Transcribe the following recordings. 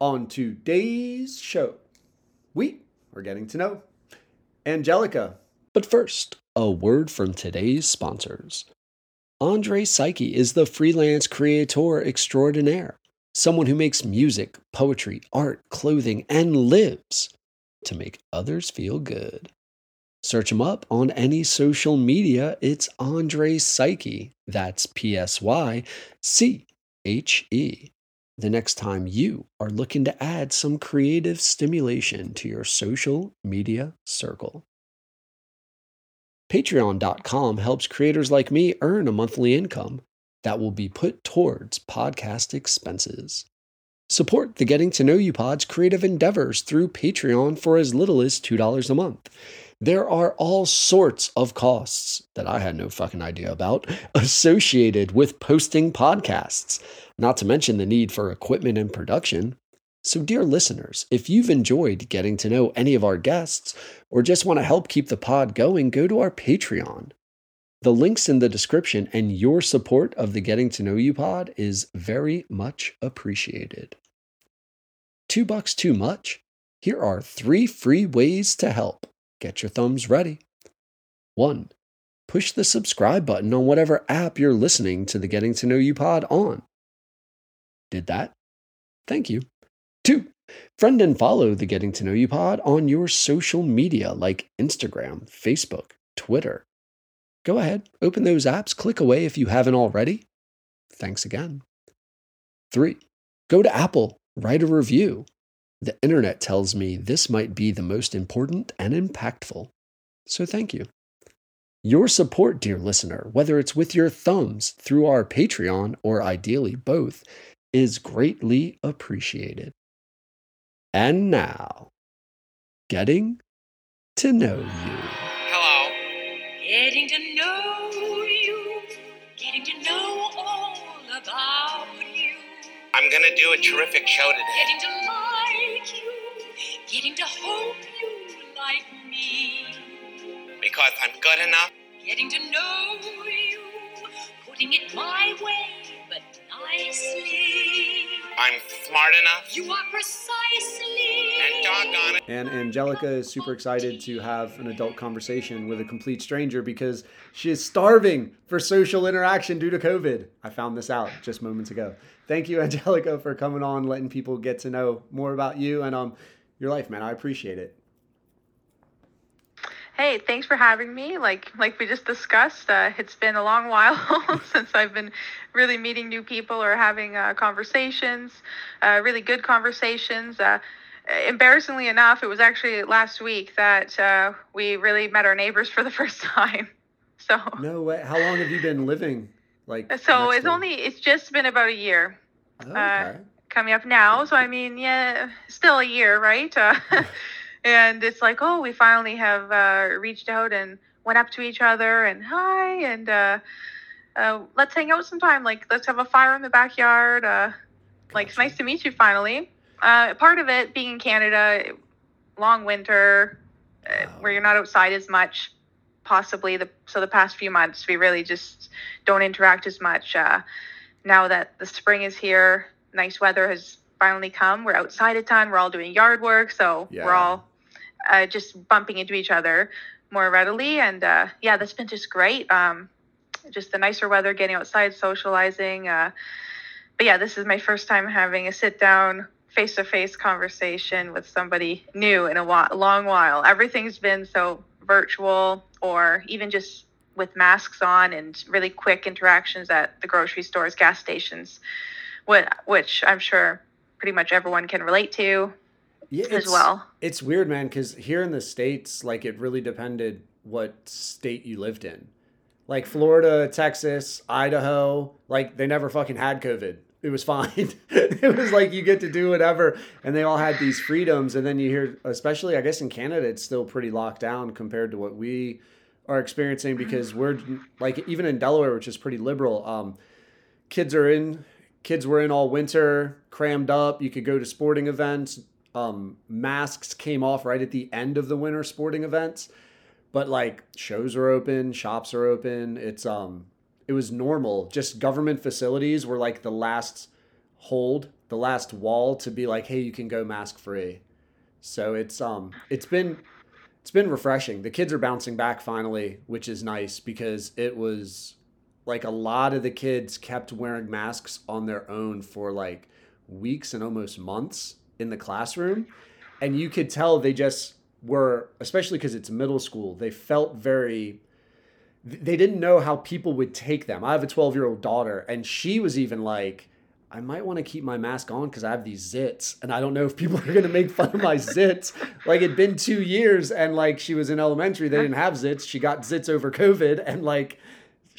On today's show, we are getting to know Angelica. But first, a word from today's sponsors. Andre Psyche is the freelance creator extraordinaire, someone who makes music, poetry, art, clothing, and lives to make others feel good. Search him up on any social media. It's Andre Psyche. That's P S Y C H E the next time you are looking to add some creative stimulation to your social media circle. Patreon.com helps creators like me earn a monthly income that will be put towards podcast expenses. Support the Getting to Know You Pod's creative endeavors through Patreon for as little as $2 a month. There are all sorts of costs that I had no fucking idea about associated with posting podcasts, not to mention the need for equipment and production. So, dear listeners, if you've enjoyed getting to know any of our guests or just want to help keep the pod going, go to our Patreon. The link's in the description, and your support of the Getting to Know You pod is very much appreciated. Two bucks too much? Here are three free ways to help. Get your thumbs ready. 1. Push the subscribe button on whatever app you're listening to the Getting to Know You pod on. Did that? Thank you. 2. Friend and follow the Getting to Know You pod on your social media like Instagram, Facebook, Twitter. Go ahead, open those apps, click away if you haven't already. Thanks again. 3. Go to Apple, write a review. The internet tells me this might be the most important and impactful. So thank you. Your support, dear listener, whether it's with your thumbs through our Patreon or ideally both, is greatly appreciated. And now, getting to know you. Hello. Getting to know you, getting to know all about you, I'm gonna do a terrific show today. Getting to hope you like me, Because I'm good enough. getting to know you, putting it my way, but nicely. I'm smart enough. You are precisely And doggone it. And Angelica is super excited to have an adult conversation with a complete stranger because she is starving for social interaction due to COVID. I found this out just moments ago. Thank you, Angelica, for coming on, letting people get to know more about you and um your life, man. I appreciate it. Hey, thanks for having me. Like like we just discussed, uh, it's been a long while since I've been really meeting new people or having uh, conversations, uh, really good conversations. Uh, embarrassingly enough, it was actually last week that uh, we really met our neighbors for the first time. So No way. How long have you been living? Like so it's only it's just been about a year Oh, okay. Coming up now. So I mean, yeah, still a year, right? Uh, and it's like, oh, we finally have uh, reached out and went up to each other and hi and uh, uh, let's hang out sometime. Like, let's have a fire in the backyard. Uh, like, it's nice to meet you finally. Uh, part of it being in Canada, long winter, uh, Wow. where you're not outside as much. Possibly the so the past few months we really just don't interact as much. Uh, now that the spring is here, nice weather has finally come. We're outside a ton. We're all doing yard work, so Yeah. we're all uh, just bumping into each other more readily. And uh, yeah, that's been just great. Um, just the nicer weather, getting outside, socializing. Uh, but yeah, this is my first time having a sit down, face to face conversation with somebody new in a wa- long while. Everything's been so virtual or even just with masks on and really quick interactions at the grocery stores, gas stations, which I'm sure pretty much everyone can relate to Yeah, as well. It's weird, man, because here in the States, like it really depended what state you lived in. Like Florida, Texas, Idaho, like they never fucking had COVID. It was fine. it was like you get to do whatever, and they all had these freedoms. And then you hear, especially I guess in Canada, it's still pretty locked down compared to what we are experiencing because we're like even in Delaware, which is pretty liberal. Um, kids are in kids were in all winter crammed up. You could go to sporting events. Um, masks came off right at the end of the winter sporting events. But like shows are open shops are open. It's um it was normal. Just government facilities were like the last hold the last wall to be like, hey, you can go mask free. So it's um it's been it's been refreshing. The kids are bouncing back finally, which is nice because it was like a lot of the kids kept wearing masks on their own for like weeks and almost months in the classroom. And you could tell they just were, especially because it's middle school, they felt very, they didn't know how people would take them. I have a 12 year old daughter, and she was even like, I might want to keep my mask on because I have these zits, and I don't know if people are going to make fun of my zits. Like it'd been two years, and like she was in elementary, they didn't have zits. She got zits over COVID, and like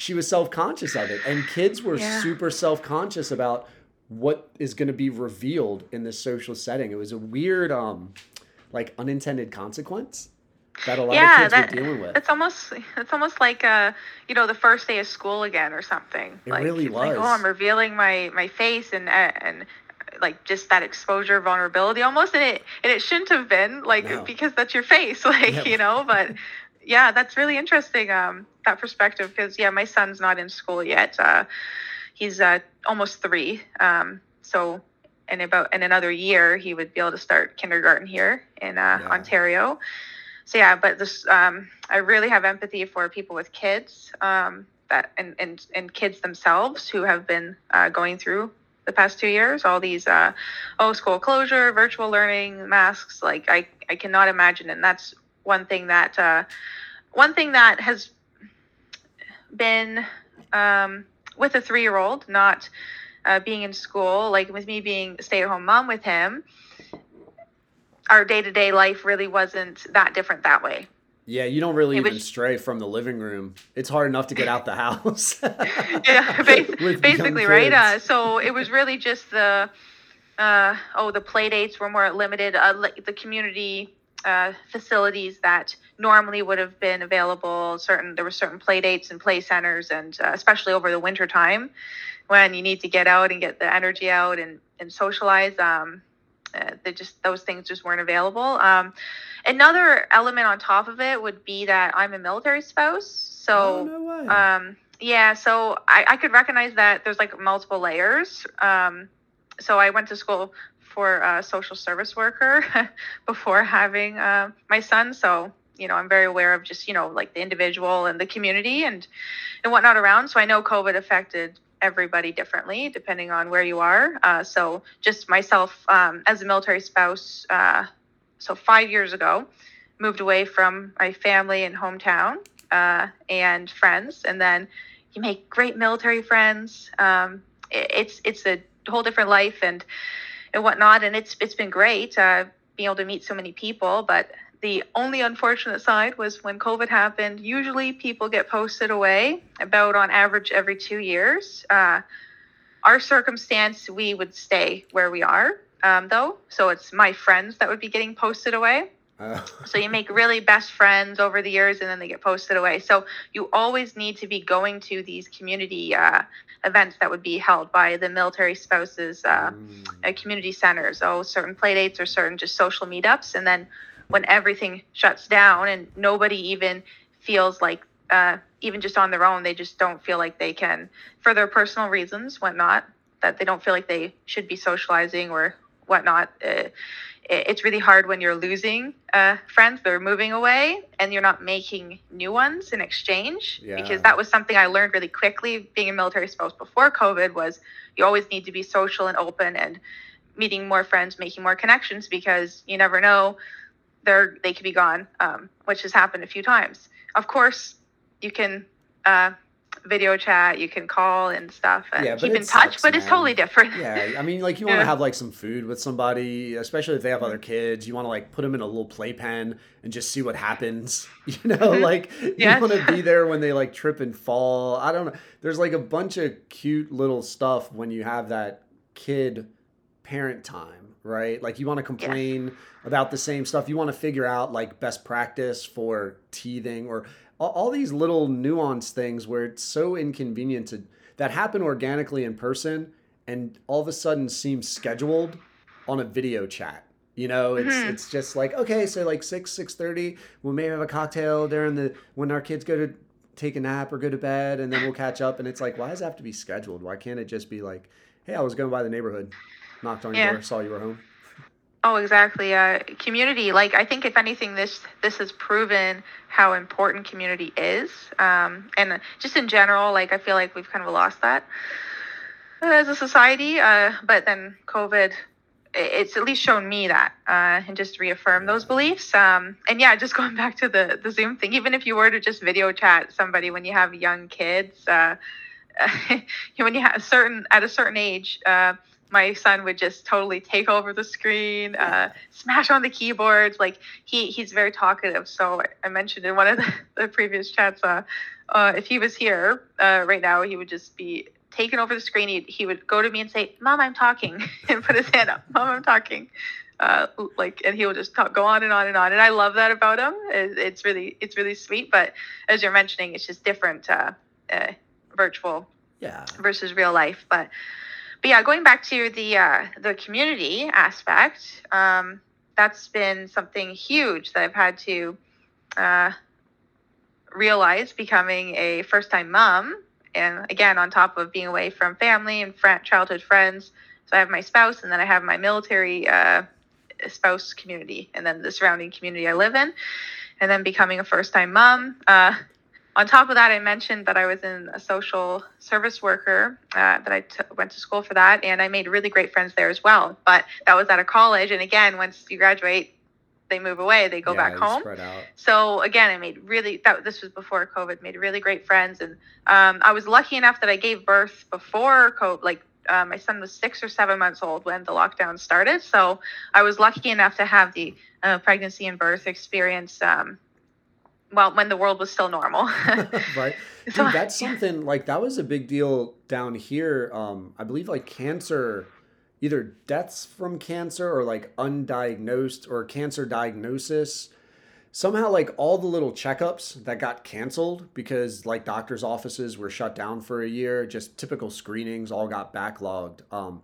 she was self conscious of it, and kids were Yeah. super self conscious about what is going to be revealed in this social setting. It was a weird, um, like unintended consequence that a lot yeah, of kids that, were dealing with. it's almost it's almost like uh you know the first day of school again or something. It like, really it's Like, oh. I'm revealing my my face and uh, and like just that exposure vulnerability almost and it and it shouldn't have been like No. because that's your face like Yeah. you know but yeah that's really interesting um that perspective because yeah my son's not in school yet. Uh he's uh almost three. Um so in about in another year he would be able to start kindergarten here in uh, Yeah. ontario. So yeah but this um i really have empathy for people with kids um that and and, and kids themselves who have been uh, going through the past two years all these uh oh school closure virtual learning masks like i i cannot imagine. And that's one thing that uh one thing that has been um with a three year old not uh, being in school like with me being a stay-at-home mom with him our day-to-day life really wasn't that different that way yeah, you don't really It even was- stray from the living room. It's hard enough to get out the house. yeah, bas- With young basically, right? Uh, so it was really just the, uh, oh, the play dates were more limited. Uh, the community uh, facilities that normally would have been available. Certain there were certain play dates and play centers, and uh, especially over the winter time, when you need to get out and get the energy out and and socialize. Um, uh, they just those things just weren't available. Um, another element on top of it would be that I'm a military spouse, so. oh, no. Um, yeah, so I, I could recognize that there's like multiple layers. Um, so I went to school for a social service worker before having uh, my son. So, you know, I'm very aware of just, you know, like the individual and the community and, and whatnot around. So I know COVID affected everybody differently depending on where you are. Uh, so just myself um, as a military spouse, uh, so five years ago, moved away from my family and hometown uh, and friends, and then you make great military friends. Um, it, it's it's a whole different life and and whatnot, and it's it's been great uh, being able to meet so many people. But the only unfortunate side was when COVID happened. Usually, people get posted away about on average every two years. Uh, our circumstance, we would stay where we are, um, though. So it's my friends that would be getting posted away. Oh. So you make really best friends over the years, and then they get posted away. So you always need to be going to these community uh, events that would be held by the military spouses uh, Mm. uh, community centers, oh, certain play dates or certain just social meetups. And then when everything shuts down and nobody even feels like, uh, even just on their own, they just don't feel like they can, for their personal reasons, whatnot, that they don't feel like they should be socializing or whatnot. It- it's really hard when you're losing uh, friends, they're moving away, and you're not making new ones in exchange. Yeah. Because that was something I learned really quickly being a military spouse before COVID was you always need to be social and open and meeting more friends, making more connections because you never know they're they could be gone, um, which has happened a few times. Of course, you can uh, video chat, you can call and stuff and Yeah, keep in touch, sucks, but it's totally different. Yeah, I mean, like you want to Yeah. have like some food with somebody, especially if they have other kids. You want to like put them in a little playpen and just see what happens. You know, Mhm. like you Yes. want to be there when they like trip and fall. I don't know. There's like a bunch of cute little stuff when you have that kid parent time, right? Like you want to complain about the same stuff. You want to figure out like best practice for teething or all, all these little nuanced things where it's so inconvenient to that happen organically in person and all of a sudden seem scheduled on a video chat. You know, it's Mhm. it's just like okay, so like six six thirty, we may have a cocktail during the when our kids go to take a nap or go to bed, and then we'll catch up. And it's like, why does it have to be scheduled? Why can't it just be like, hey, I was going by the neighborhood, knocked on your Yeah. door, saw you were home. Oh, exactly. Uh, community. Like I think, if anything, this this has proven how important community is, um, and just in general, like I feel like we've kind of lost that uh, as a society. Uh, but then COVID, it's at least shown me that, uh, and just reaffirmed those beliefs. Um, and yeah, just going back to the the Zoom thing, even if you were to just video chat somebody when you have young kids, uh, when you have certain at a certain age. My son would just totally take over the screen, uh, smash on the keyboards. Like he he's very talkative. So I- mentioned in one of the, the previous chats, uh, uh, if he was here uh, right now, he would just be taking over the screen. He he would go to me and say, "Mom, I'm talking," and put his hand up, "Mom, I'm talking." Uh, like and he will just talk, go on and on and on, and I love that about him. It, it's really it's really sweet. But as you're mentioning, it's just different, uh, uh, virtual Yeah. versus real life. But but yeah, going back to the uh, the community aspect, um, that's been something huge that I've had to uh, realize becoming a first time mom. And again, on top of being away from family and friend, childhood friends, so I have my spouse, and then I have my military uh, spouse community, and then the surrounding community I live in, and then becoming a first time mom. On top of that, I mentioned that I was in a social service worker, uh, that I t- went to school for that, and I made really great friends there as well. But that was out of college, and again, once you graduate, they move away, they go Yeah, back home. So again, I made really that this was before COVID. Made really great friends, and um, I was lucky enough that I gave birth before COVID. Like uh, my son was six or seven months old when the lockdown started, so I was lucky enough to have the uh, pregnancy and birth experience. Um, well, when the world was still normal. right. Dude, So- that's something like that was a big deal down here. Um, I believe like cancer, either deaths from cancer or like undiagnosed or cancer diagnosis. Somehow, like all the little checkups that got canceled because like doctors' offices were shut down for a year, just typical screenings all got backlogged. Um,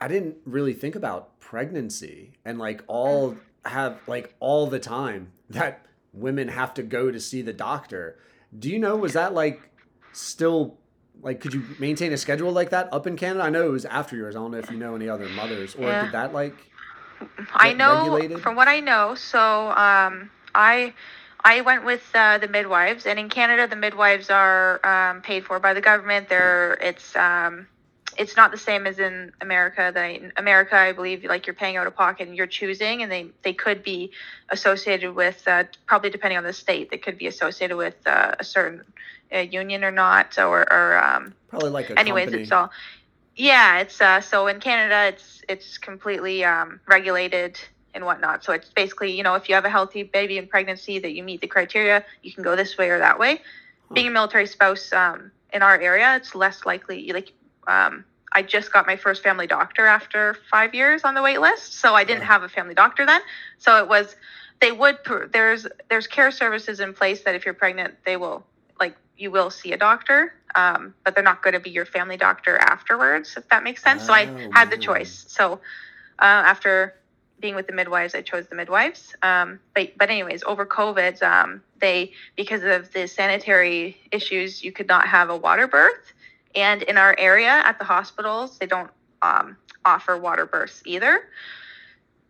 I didn't really think about pregnancy and like all have like all the time that women have to go to see the doctor. Do you know was that like still like could you maintain a schedule like that up in Canada? I know it was after yours. I don't know if you know any other mothers or Yeah. did that like I know regulated? from what I know. So um, I I went with uh, the midwives, and in Canada, the midwives are um, paid for by the government. They're it's um, it's not the same as in America. That in America, I believe, like you're paying out of pocket and you're choosing, and they they could be associated with uh, probably depending on the state, they could be associated with uh, a certain uh, union or not, or or um, probably like a anyways company? it's all yeah it's uh so in canada it's it's completely um regulated and whatnot so it's basically you know if you have a healthy baby in pregnancy that you meet the criteria you can go this way or that way being a military spouse um in our area it's less likely like um I just got my first family doctor after five years on the wait list, so I didn't have a family doctor then. So it was, they would there's there's care services in place that if you're pregnant, they will like you will see a doctor, um, but they're not going to be your family doctor afterwards, if that makes sense. so I Oh, had the choice. So uh, after being with the midwives, I chose the midwives. Um, but but anyways, over COVID, um, they because of the sanitary issues, you could not have a water birth, and in our area at the hospitals, they don't um, offer water births either.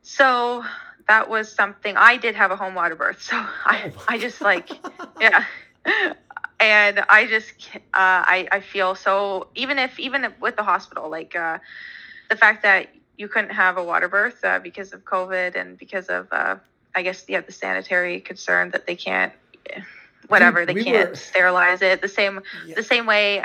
So that was something I did have a home water birth. So I Oh I just like yeah and i just uh, I, I feel so even if even with the hospital like uh, the fact that you couldn't have a water birth uh, because of covid and because of uh, i guess yeah the sanitary concern that they can't whatever they we can't were- sterilize it. The same Yeah. the same way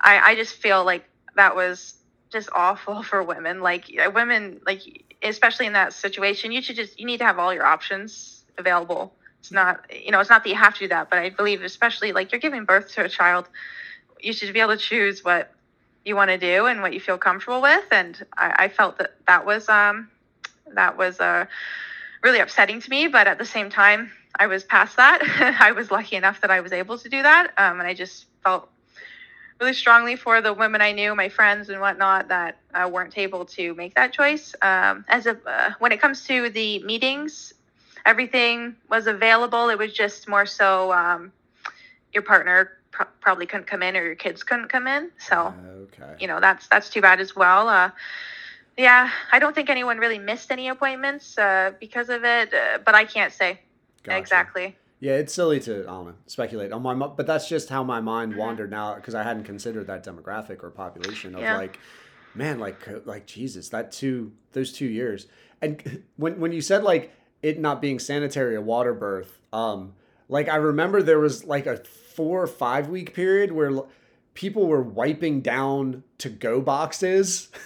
I, I just feel like that was just awful for women. Like uh, women like especially in that situation you should just you need to have all your options available. It's not you know it's not that you have to do that but i believe especially like you're giving birth to a child you should be able to choose what you want to do and what you feel comfortable with. And i, I felt that that was um that was uh really upsetting to me but at the same time i was past that i was lucky enough that i was able to do that um, and i just felt really strongly for the women I knew, my friends and whatnot, that uh, weren't able to make that choice. Um, as a uh, when it comes to the meetings, everything was available. It was just more so um, your partner pro- probably couldn't come in or your kids couldn't come in. So okay. you know that's that's too bad as well. Uh, yeah, I don't think anyone really missed any appointments uh, because of it, uh, but I can't say Gotcha. exactly. Yeah, it's silly to I don't know, speculate on my, but that's just how my mind Mm-hmm. wandered now because I hadn't considered that demographic or population of Yeah. like, man, like like Jesus, that two those two years, and when when you said like it not being sanitary a water birth, um, like I remember there was like a four or five week period where people were wiping down to go boxes.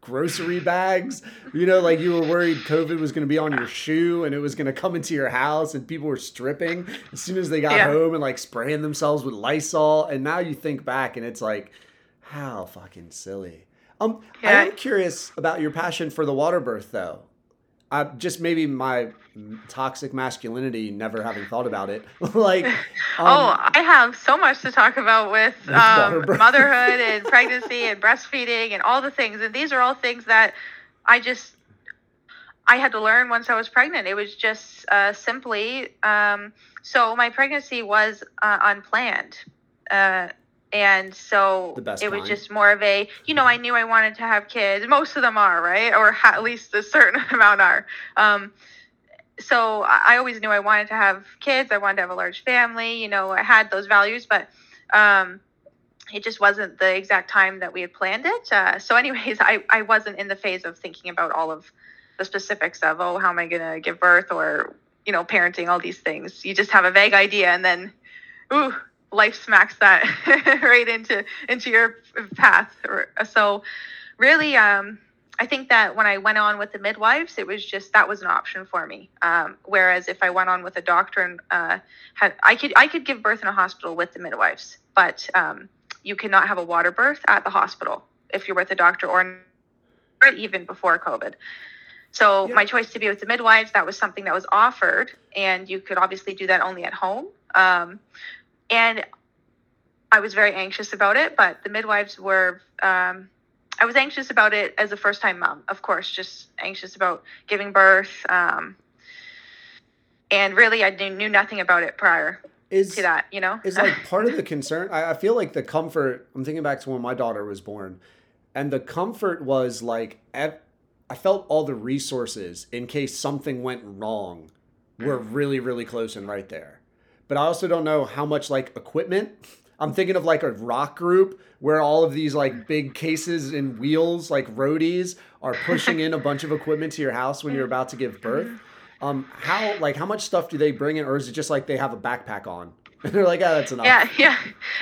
grocery bags. You know, like you were worried COVID was going to be on your shoe and it was going to come into your house and people were stripping as soon as they got Yeah. home and like spraying themselves with Lysol. And now you think back and it's like, how fucking silly. Um, I am curious about your passion for the water birth though. Uh, just maybe my toxic masculinity, never having thought about it. like, um, oh, I have so much to talk about with With um, motherhood and pregnancy and breastfeeding and all the things. And these are all things that I just I had to learn once I was pregnant. It was just uh, simply um, so my pregnancy was uh, unplanned. Uh, and so it was kind. just more of a, you know, I knew I wanted to have kids. Most of them are, right? Or ha- at least a certain amount are. Um, so I I always knew I wanted to have kids. I wanted to have a large family. You know, I had those values, but um, it just wasn't the exact time that we had planned it. Uh, so, anyways, I, I wasn't in the phase of thinking about all of the specifics of, oh, how am I going to give birth or, you know, parenting, all these things. You just have a vague idea and then, ooh, life smacks that right into into your path. So, really, um, I think that when I went on with the midwives, it was just that was an option for me. Um, whereas if I went on with a doctor and uh, had, I could I could give birth in a hospital with the midwives, but um, you cannot have a water birth at the hospital if you're with a doctor or even before COVID. So Yeah. my choice to be with the midwives that was something that was offered, and you could obviously do that only at home. Um, and I was very anxious about it, but the midwives were. Um, I was anxious about it as a first time mom, of course, just anxious about giving birth. Um, and really, I knew, knew nothing about it prior is, to that, you know? is like part of the concern. I, I feel like the comfort. I'm thinking back to when my daughter was born, and the comfort was like ev- I felt all the resources in case something went wrong were really really close and right there. But I also don't know how much like equipment. I'm thinking of like a rock group where all of these like big cases and wheels, like roadies, are pushing in a bunch of equipment to your house when you're about to give birth. Um, how like how much stuff do they bring in, or is it just like they have a backpack on? And they're like, ah, that's enough. Yeah, yeah.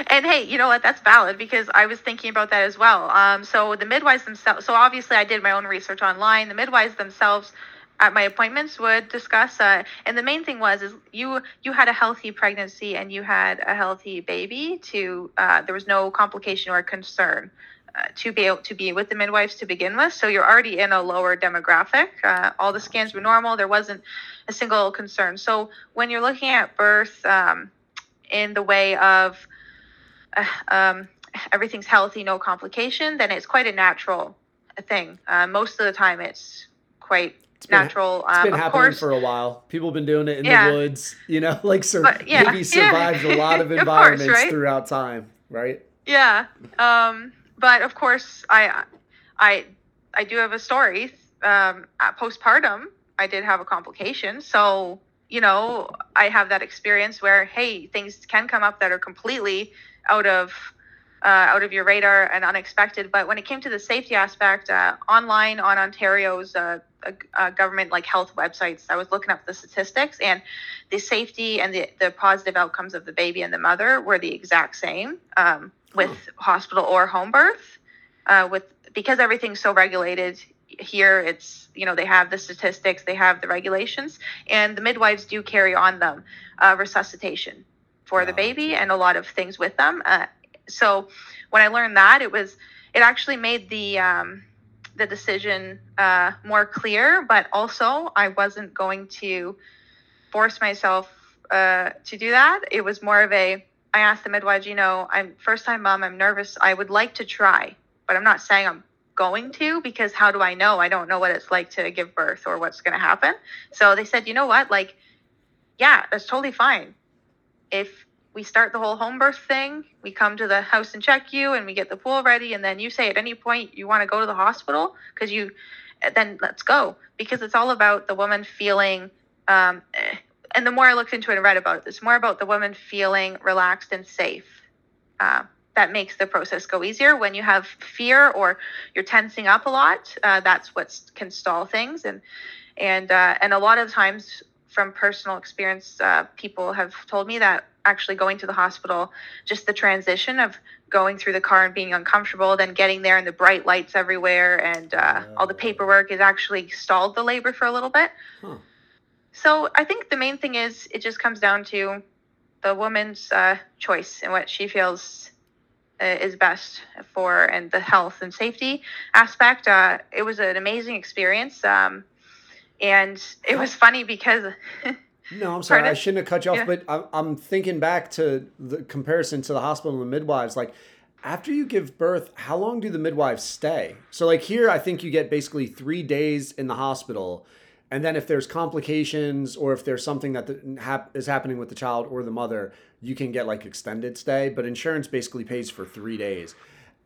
And hey, you know what? That's valid because I was thinking about that as well. Um, so the midwives themselves, so obviously I did my own research online. The midwives themselves at my appointments would discuss, uh, and the main thing was is you you had a healthy pregnancy and you had a healthy baby. To uh, there was no complication or concern. Uh, to be able to be with the midwives to begin with, so you're already in a lower demographic. Uh, all the scans were normal. There wasn't a single concern. So when you're looking at birth, um, in the way of uh, um, everything's healthy, no complication, then it's quite a natural thing. Uh, most of the time, it's quite been- natural. It's um, been of happening course, for a while. People have been doing it in Yeah. the woods, you know, like sur- But, yeah, yeah. survives a lot of Of course, environments right? throughout time, right? yeah. Um, but of course, I, I, I do have a story. Um, at postpartum, I did have a complication, so you know, I have that experience where hey, things can come up that are completely out of uh, out of your radar and unexpected. But when it came to the safety aspect, uh, online on Ontario's uh, government like health websites, I was looking up the statistics, and the safety and the, the positive outcomes of the baby and the mother were the exact same um, with hospital or home birth. Uh, with because everything's so regulated here, it's you know they have the statistics, they have the regulations, and the midwives do carry on them uh, resuscitation for the baby and a lot of things with them. Uh, so when I learned that, it was it actually made the um, the decision uh, more clear, but also I wasn't going to force myself uh, to do that. It was more of a I asked the midwife, you know, I'm first time mom, I'm nervous. I would like to try, but I'm not saying I'm going to because how do I know? I don't know what it's like to give birth or what's going to happen. So they said, you know what? Like, yeah, that's totally fine. If we start the whole home birth thing. We come to the house and check you, and we get the pool ready, and then you say at any point you want to go to the hospital because you, then let's go because it's all about the woman feeling. Um, eh, and the more I looked into it and read about it, it's more about the woman feeling relaxed and safe. Uh, that makes the process go easier. When you have fear or you're tensing up a lot, uh, that's what can stall things. And and uh, and a lot of times, from personal experience, uh, people have told me that actually going to the hospital, just the transition of going through the car and being uncomfortable, then getting there and the bright lights everywhere and uh, all the paperwork, is actually stalled the labor for a little bit. Huh. So I think the main thing is it just comes down to the woman's uh, choice and what she feels uh, is best for and the health and safety aspect. Uh, it was an amazing experience. Um, and it was funny because No, I'm sorry. I shouldn't have cut you off, Yeah. but I'm, I'm thinking back to the comparison to the hospital and the midwives. Like, after you give birth, how long do the midwives stay? So, like here, I think you get basically three days in the hospital, and then if there's complications or if there's something that the, hap, is happening with the child or the mother, you can get like extended stay. But insurance basically pays for three days.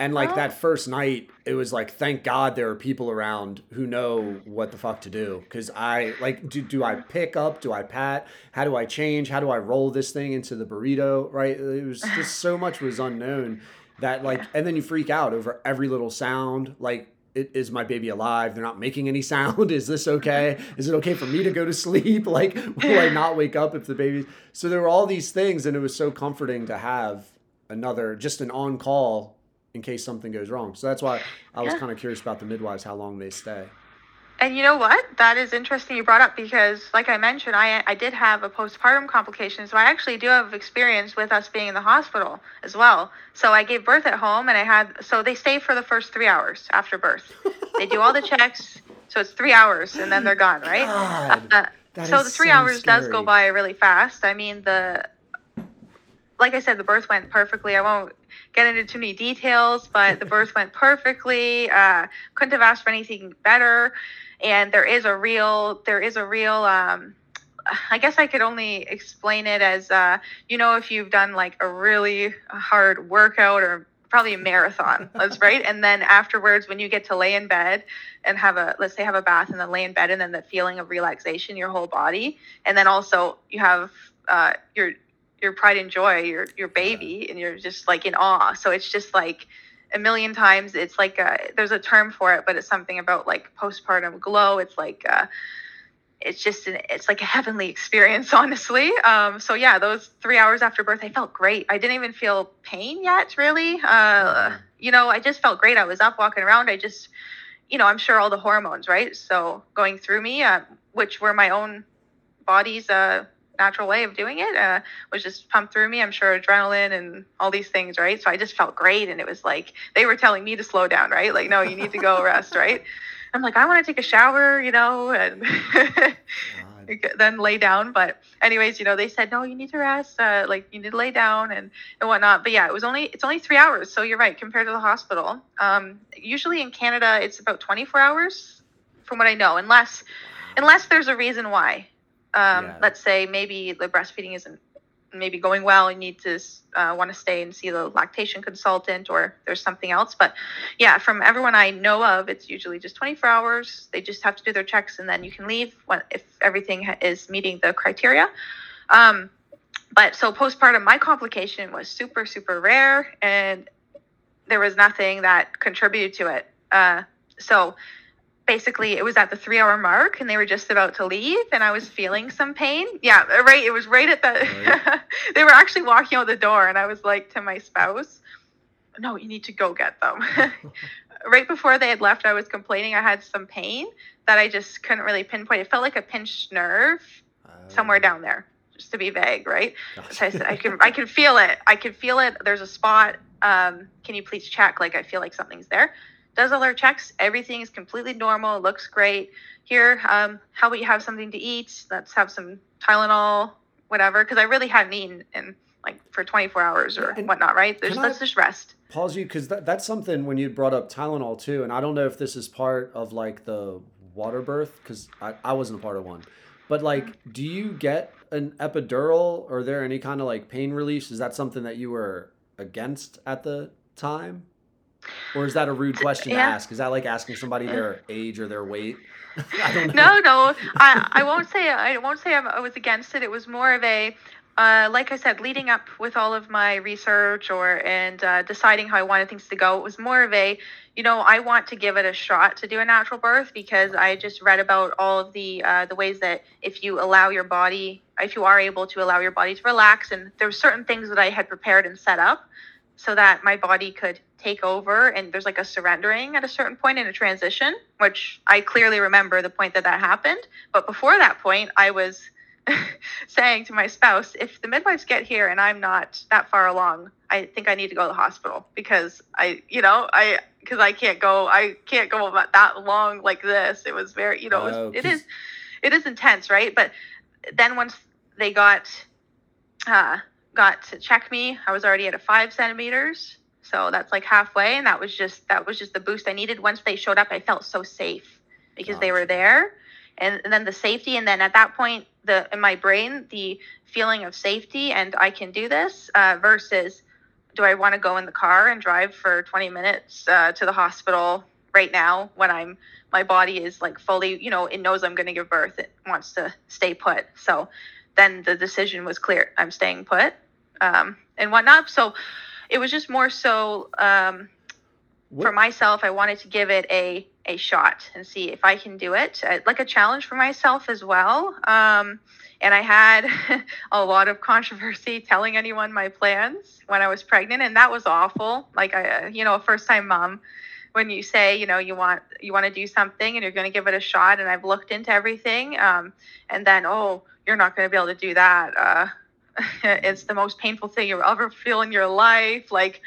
And like Oh. that first night, it was like, thank God there are people around who know what the fuck to do. Cause I like, do, do I pick up? Do I pat? How do I change? How do I roll this thing into the burrito? Right. It was just so much was unknown that like, and then you freak out over every little sound. Like, is my baby alive? They're not making any sound. Is this okay? Is it okay for me to go to sleep? Like, will I not wake up if the baby? So there were all these things, and it was so comforting to have another, just an on call in case something goes wrong. So that's why I was Yeah. kind of curious about the midwives, how long they stay. And you know what? That is interesting you brought up because, like I mentioned, I I did have a postpartum complication, so I actually do have experience with us being in the hospital as well. So I gave birth at home, and I had so they stay for the first three hours after birth. they do all the checks, so it's three hours, and then they're gone, right? God, Uh, so the three so hours does go by really fast. I mean, the like I said, the birth went perfectly. I won't get into too many details, but the birth went perfectly. Uh, couldn't have asked for anything better. And there is a real, there is a real. Um, I guess I could only explain it as, uh, you know, if you've done like a really hard workout or probably a marathon, that's right. And then afterwards, when you get to lay in bed and have a, let's say, have a bath and then lay in bed, and then the feeling of relaxation, your whole body, and then also you have uh, your your pride and joy, your your baby, and you're just like in awe. So it's just like a million times. It's like uh there's a term for it, but it's something about like postpartum glow. It's like uh, it's just an, it's like a heavenly experience, honestly. Um, so yeah, those three hours after birth, I felt great. I didn't even feel pain yet, really. Uh, you know, I just felt great. I was up walking around. I just, you know, I'm sure all the hormones, right? So going through me, uh, which were my own body's uh, natural way of doing it, uh, was just pumped through me. I'm sure adrenaline and all these things, right? So I just felt great, and it was like they were telling me to slow down, right? Like, no, you need to go rest, right? I'm like, I want to take a shower, you know, and then lay down. But anyways, you know, they said no, you need to rest, uh, like you need to lay down and and whatnot. But yeah, it was only it's only three hours, so you're right compared to the hospital. Um, usually in Canada, it's about 24 hours, from what I know, unless unless there's a reason why. Um, Yeah. Let's say maybe the breastfeeding isn't maybe going well. You need to uh, want to stay and see the lactation consultant, or there's something else. But yeah, from everyone I know of, it's usually just 24 hours. They just have to do their checks, and then you can leave when, if everything is meeting the criteria. Um, but so postpartum, my complication was super, super rare, and there was nothing that contributed to it. Uh, so basically, it was at the three hour mark, and they were just about to leave, and I was feeling some pain. Yeah, right. It was right at the. they were actually walking out the door, and I was like to my spouse, "No, you need to go get them." right before they had left, I was complaining I had some pain that I just couldn't really pinpoint. It felt like a pinched nerve somewhere Oh, down there, just to be vague, right? So I said, I can, I can feel it. I can feel it. There's a spot. Um, can you please check? Like, I feel like something's there. Does all our checks. Everything is completely normal. Looks great. Here, um, how about you have something to eat? Let's have some Tylenol, whatever. Because I really hadn't eaten in like for 24 hours or and whatnot, right? There's, let's just rest. pause you because that, that's something when you brought up Tylenol too, and I don't know if this is part of like the water birth because I, I wasn't a part of one, But like, do you get an epidural? Or are there any kind of like pain reliefs? Is that something that you were against at the time? Or is that a rude question to Yeah. ask? Is that like asking somebody their age or their weight? I don't know. no, no, I, I won't say I won't say I'm, I was against it. It was more of a, uh, like I said, leading up with all of my research or and uh, deciding how I wanted things to go. It was more of a, you know, I want to give it a shot to do a natural birth because I just read about all of the uh, the ways that if you allow your body, if you are able to allow your body to relax, and there were certain things that I had prepared and set up so that my body could take over and there's like a surrendering at a certain point in a transition which i clearly remember the point that that happened. But before that point i was saying to my spouse if the midwives get here and i'm not that far along i think i need to go to the hospital because i you know i because i can't go i can't go about that long like this. It was very you know it, was, it is it is intense right? But then once they got uh got to check me. I was already at a five centimeters so that's like halfway and that was just that was just the boost i needed. Once they showed up i felt so safe because they were there. And, and then the safety and then at that point the in my brain the feeling of safety and i can do this uh, versus do i want to go in the car and drive for 20 minutes uh, to the hospital right now when i'm my body is like fully you know it knows i'm going to give birth. It wants to stay put. So then the decision was clear. I'm staying put um, and whatnot. So it was just more so um, for myself i wanted to give it a a shot and see if i can do it. Uh, like a challenge for myself as well. Um, and i had a lot of controversy telling anyone my plans when i was pregnant and that was awful. Like i uh, you know a first time mom when you say you know you want you want to do something and you're going to give it a shot and i've looked into everything um, and then oh you're not going to be able to do that uh, it's the most painful thing you'll ever feel in your life like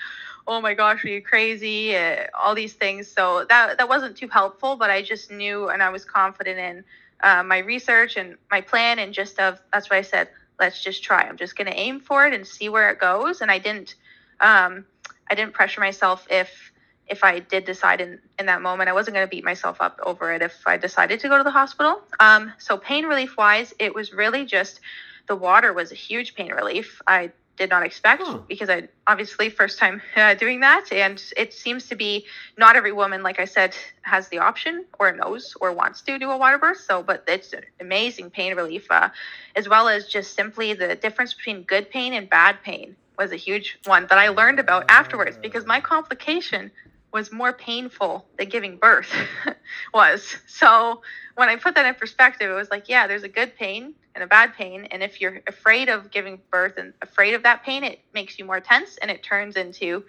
oh my gosh are you crazy? Uh, all these things. So that that wasn't too helpful but i just knew and i was confident in uh, my research and my plan and just of that's why i said let's just try. I'm just going to aim for it and see where it goes. And i didn't um, i didn't pressure myself if if i did decide in in that moment. I wasn't going to beat myself up over it if i decided to go to the hospital. Um, so pain relief wise it was really just the water was a huge pain relief. I did not expect because i obviously first time uh, doing that. And it seems to be not every woman like i said has the option or knows or wants to do a water birth. So but it's an amazing pain relief uh, as well as just simply the difference between good pain and bad pain was a huge one that i learned about afterwards because my complication was more painful than giving birth was. So when i put that in perspective it was like yeah there's a good pain and a bad pain and if you're afraid of giving birth and afraid of that pain it makes you more tense and it turns into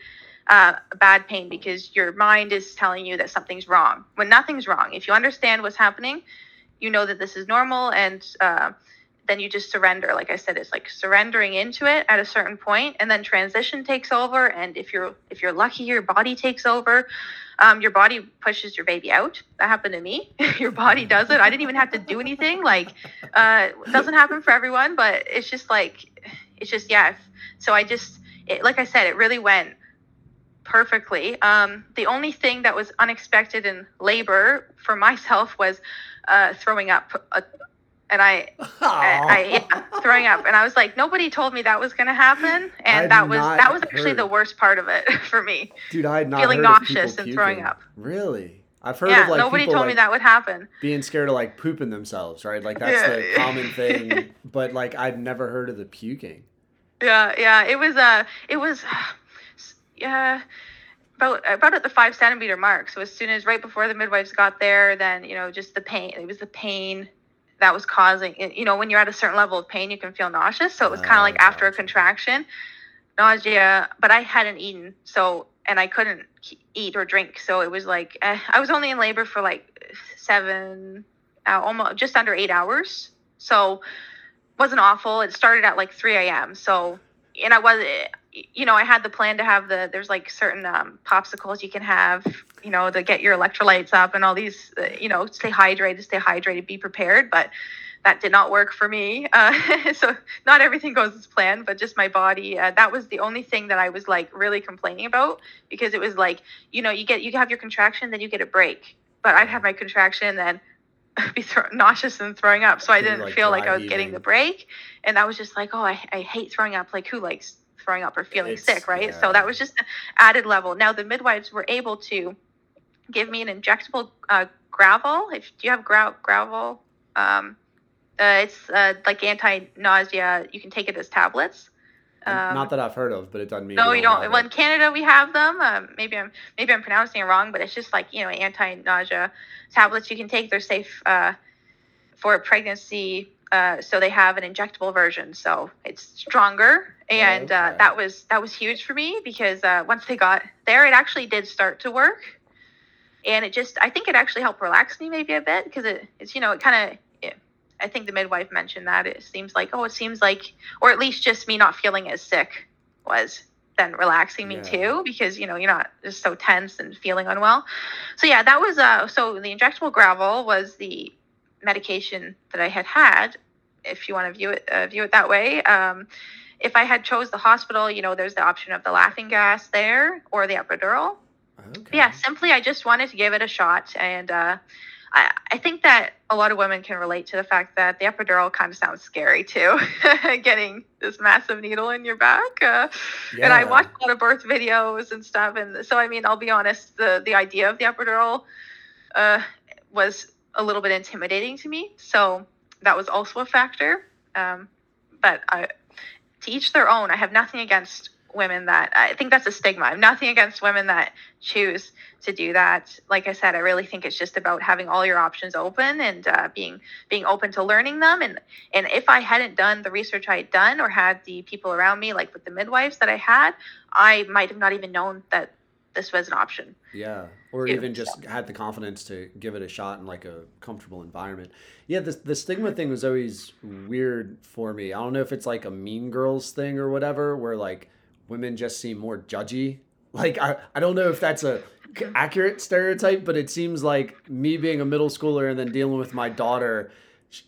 uh, a bad pain because your mind is telling you that something's wrong. When nothing's wrong if you understand what's happening you know that this is normal and uh, then you just surrender. Like i said it's like surrendering into it at a certain point and then transition takes over and if you're if you're lucky your body takes over. Um, your body pushes your baby out. That happened to me. Your body does it i didn't even have to do anything. Like uh, doesn't happen for everyone but it's just like it's just yeah. So i just it, like i said it really went perfectly. Um, the only thing that was unexpected in labor for myself was uh, throwing up uh, and I, I, I yeah, throwing up, and I was like, nobody told me that was going to happen, and that was that was actually heard. the worst part of it for me. Dude, I had not feeling heard of people nauseous and throwing up. Really? I've heard yeah, of like nobody people told like, me that would happen. being scared of like pooping themselves, right? Like that's Yeah, the common thing. But like I've never heard of the puking. Yeah, yeah, it was uh, it was, yeah, about about at the five centimeter mark. So as soon as right before the midwives got there, then you know just the pain. It was the pain that was causing. You know, when you're at a certain level of pain, you can feel nauseous. So it was kind Oh, of like after a contraction, nausea. But I hadn't eaten, so and I couldn't eat or drink. So it was like eh, I was only in labor for like seven, uh, almost just under eight hours. So wasn't awful. It started at like 3 a.m. So, and I was, you know, I had the plan to have the, there's like certain um, popsicles you can have, you know, to get your electrolytes up and all these, uh, you know, stay hydrated, stay hydrated, be prepared. But that did not work for me. Uh, so not everything goes as planned, but just my body. Uh, that was the only thing that I was like really complaining about because it was like, you know, you get, you have your contraction, then you get a break. But I'd have my contraction, then be thro- nauseous and throwing up. So I didn't like, feel like I was getting the break. And I was just like, oh, I, I hate throwing up. Like, who likes throwing up or feeling It's- sick, right? yeah. So that was just an added level. Now, the midwives were able to give me an injectable uh, Gravol. If do you have gra- Gravol? Um, uh, it's uh, like anti-nausea. You can take it as tablets. Um, Not that I've heard of, but it doesn't mean no, we you don't. have Well, in Canada, we have them. Um, maybe I'm maybe I'm pronouncing it wrong, but it's just like you know anti-nausea tablets you can take. They're safe uh, for pregnancy. Uh, so they have an injectable version, so it's stronger, and uh, that. was that was huge for me because uh, once they got there, it actually did start to work, and it just I think it actually helped relax me maybe a bit because it, it's you know it kind of I think the midwife mentioned that it seems like oh it seems like or at least just me not feeling as sick was then relaxing me Yeah. too because you know you're not just so tense and feeling unwell. So yeah that was uh so the injectable Gravol was the medication that i had had if you want to view it uh, view it that way um if i had chose the hospital you know there's the option of the laughing gas there or the epidural Okay. yeah simply i just wanted to give it a shot and uh I, I think that a lot of women can relate to the fact that the epidural kind of sounds scary too, getting this massive needle in your back. Uh, And I Yeah. watched a lot of birth videos and stuff, and so I mean, I'll be honest, the the idea of the epidural uh, was a little bit intimidating to me, so that was also a factor. Um, but I, to each their own. I have nothing against women that I think that's a stigma. I have nothing against women that choose to do that. Like I said, I really think it's just about having all your options open and uh, being being open to learning them. And and if I hadn't done the research I had done or had the people around me, like with the midwives that I had, I might have not even known that this was an option. Yeah, or even just had the confidence to give it a shot in like a comfortable environment. Yeah, the the stigma thing was always weird for me. I don't know if it's like a Mean Girls thing or whatever, where like women just seem more judgy. Like I, I don't know if that's a mm-hmm. accurate stereotype, but it seems like me being a middle schooler and then dealing with my daughter,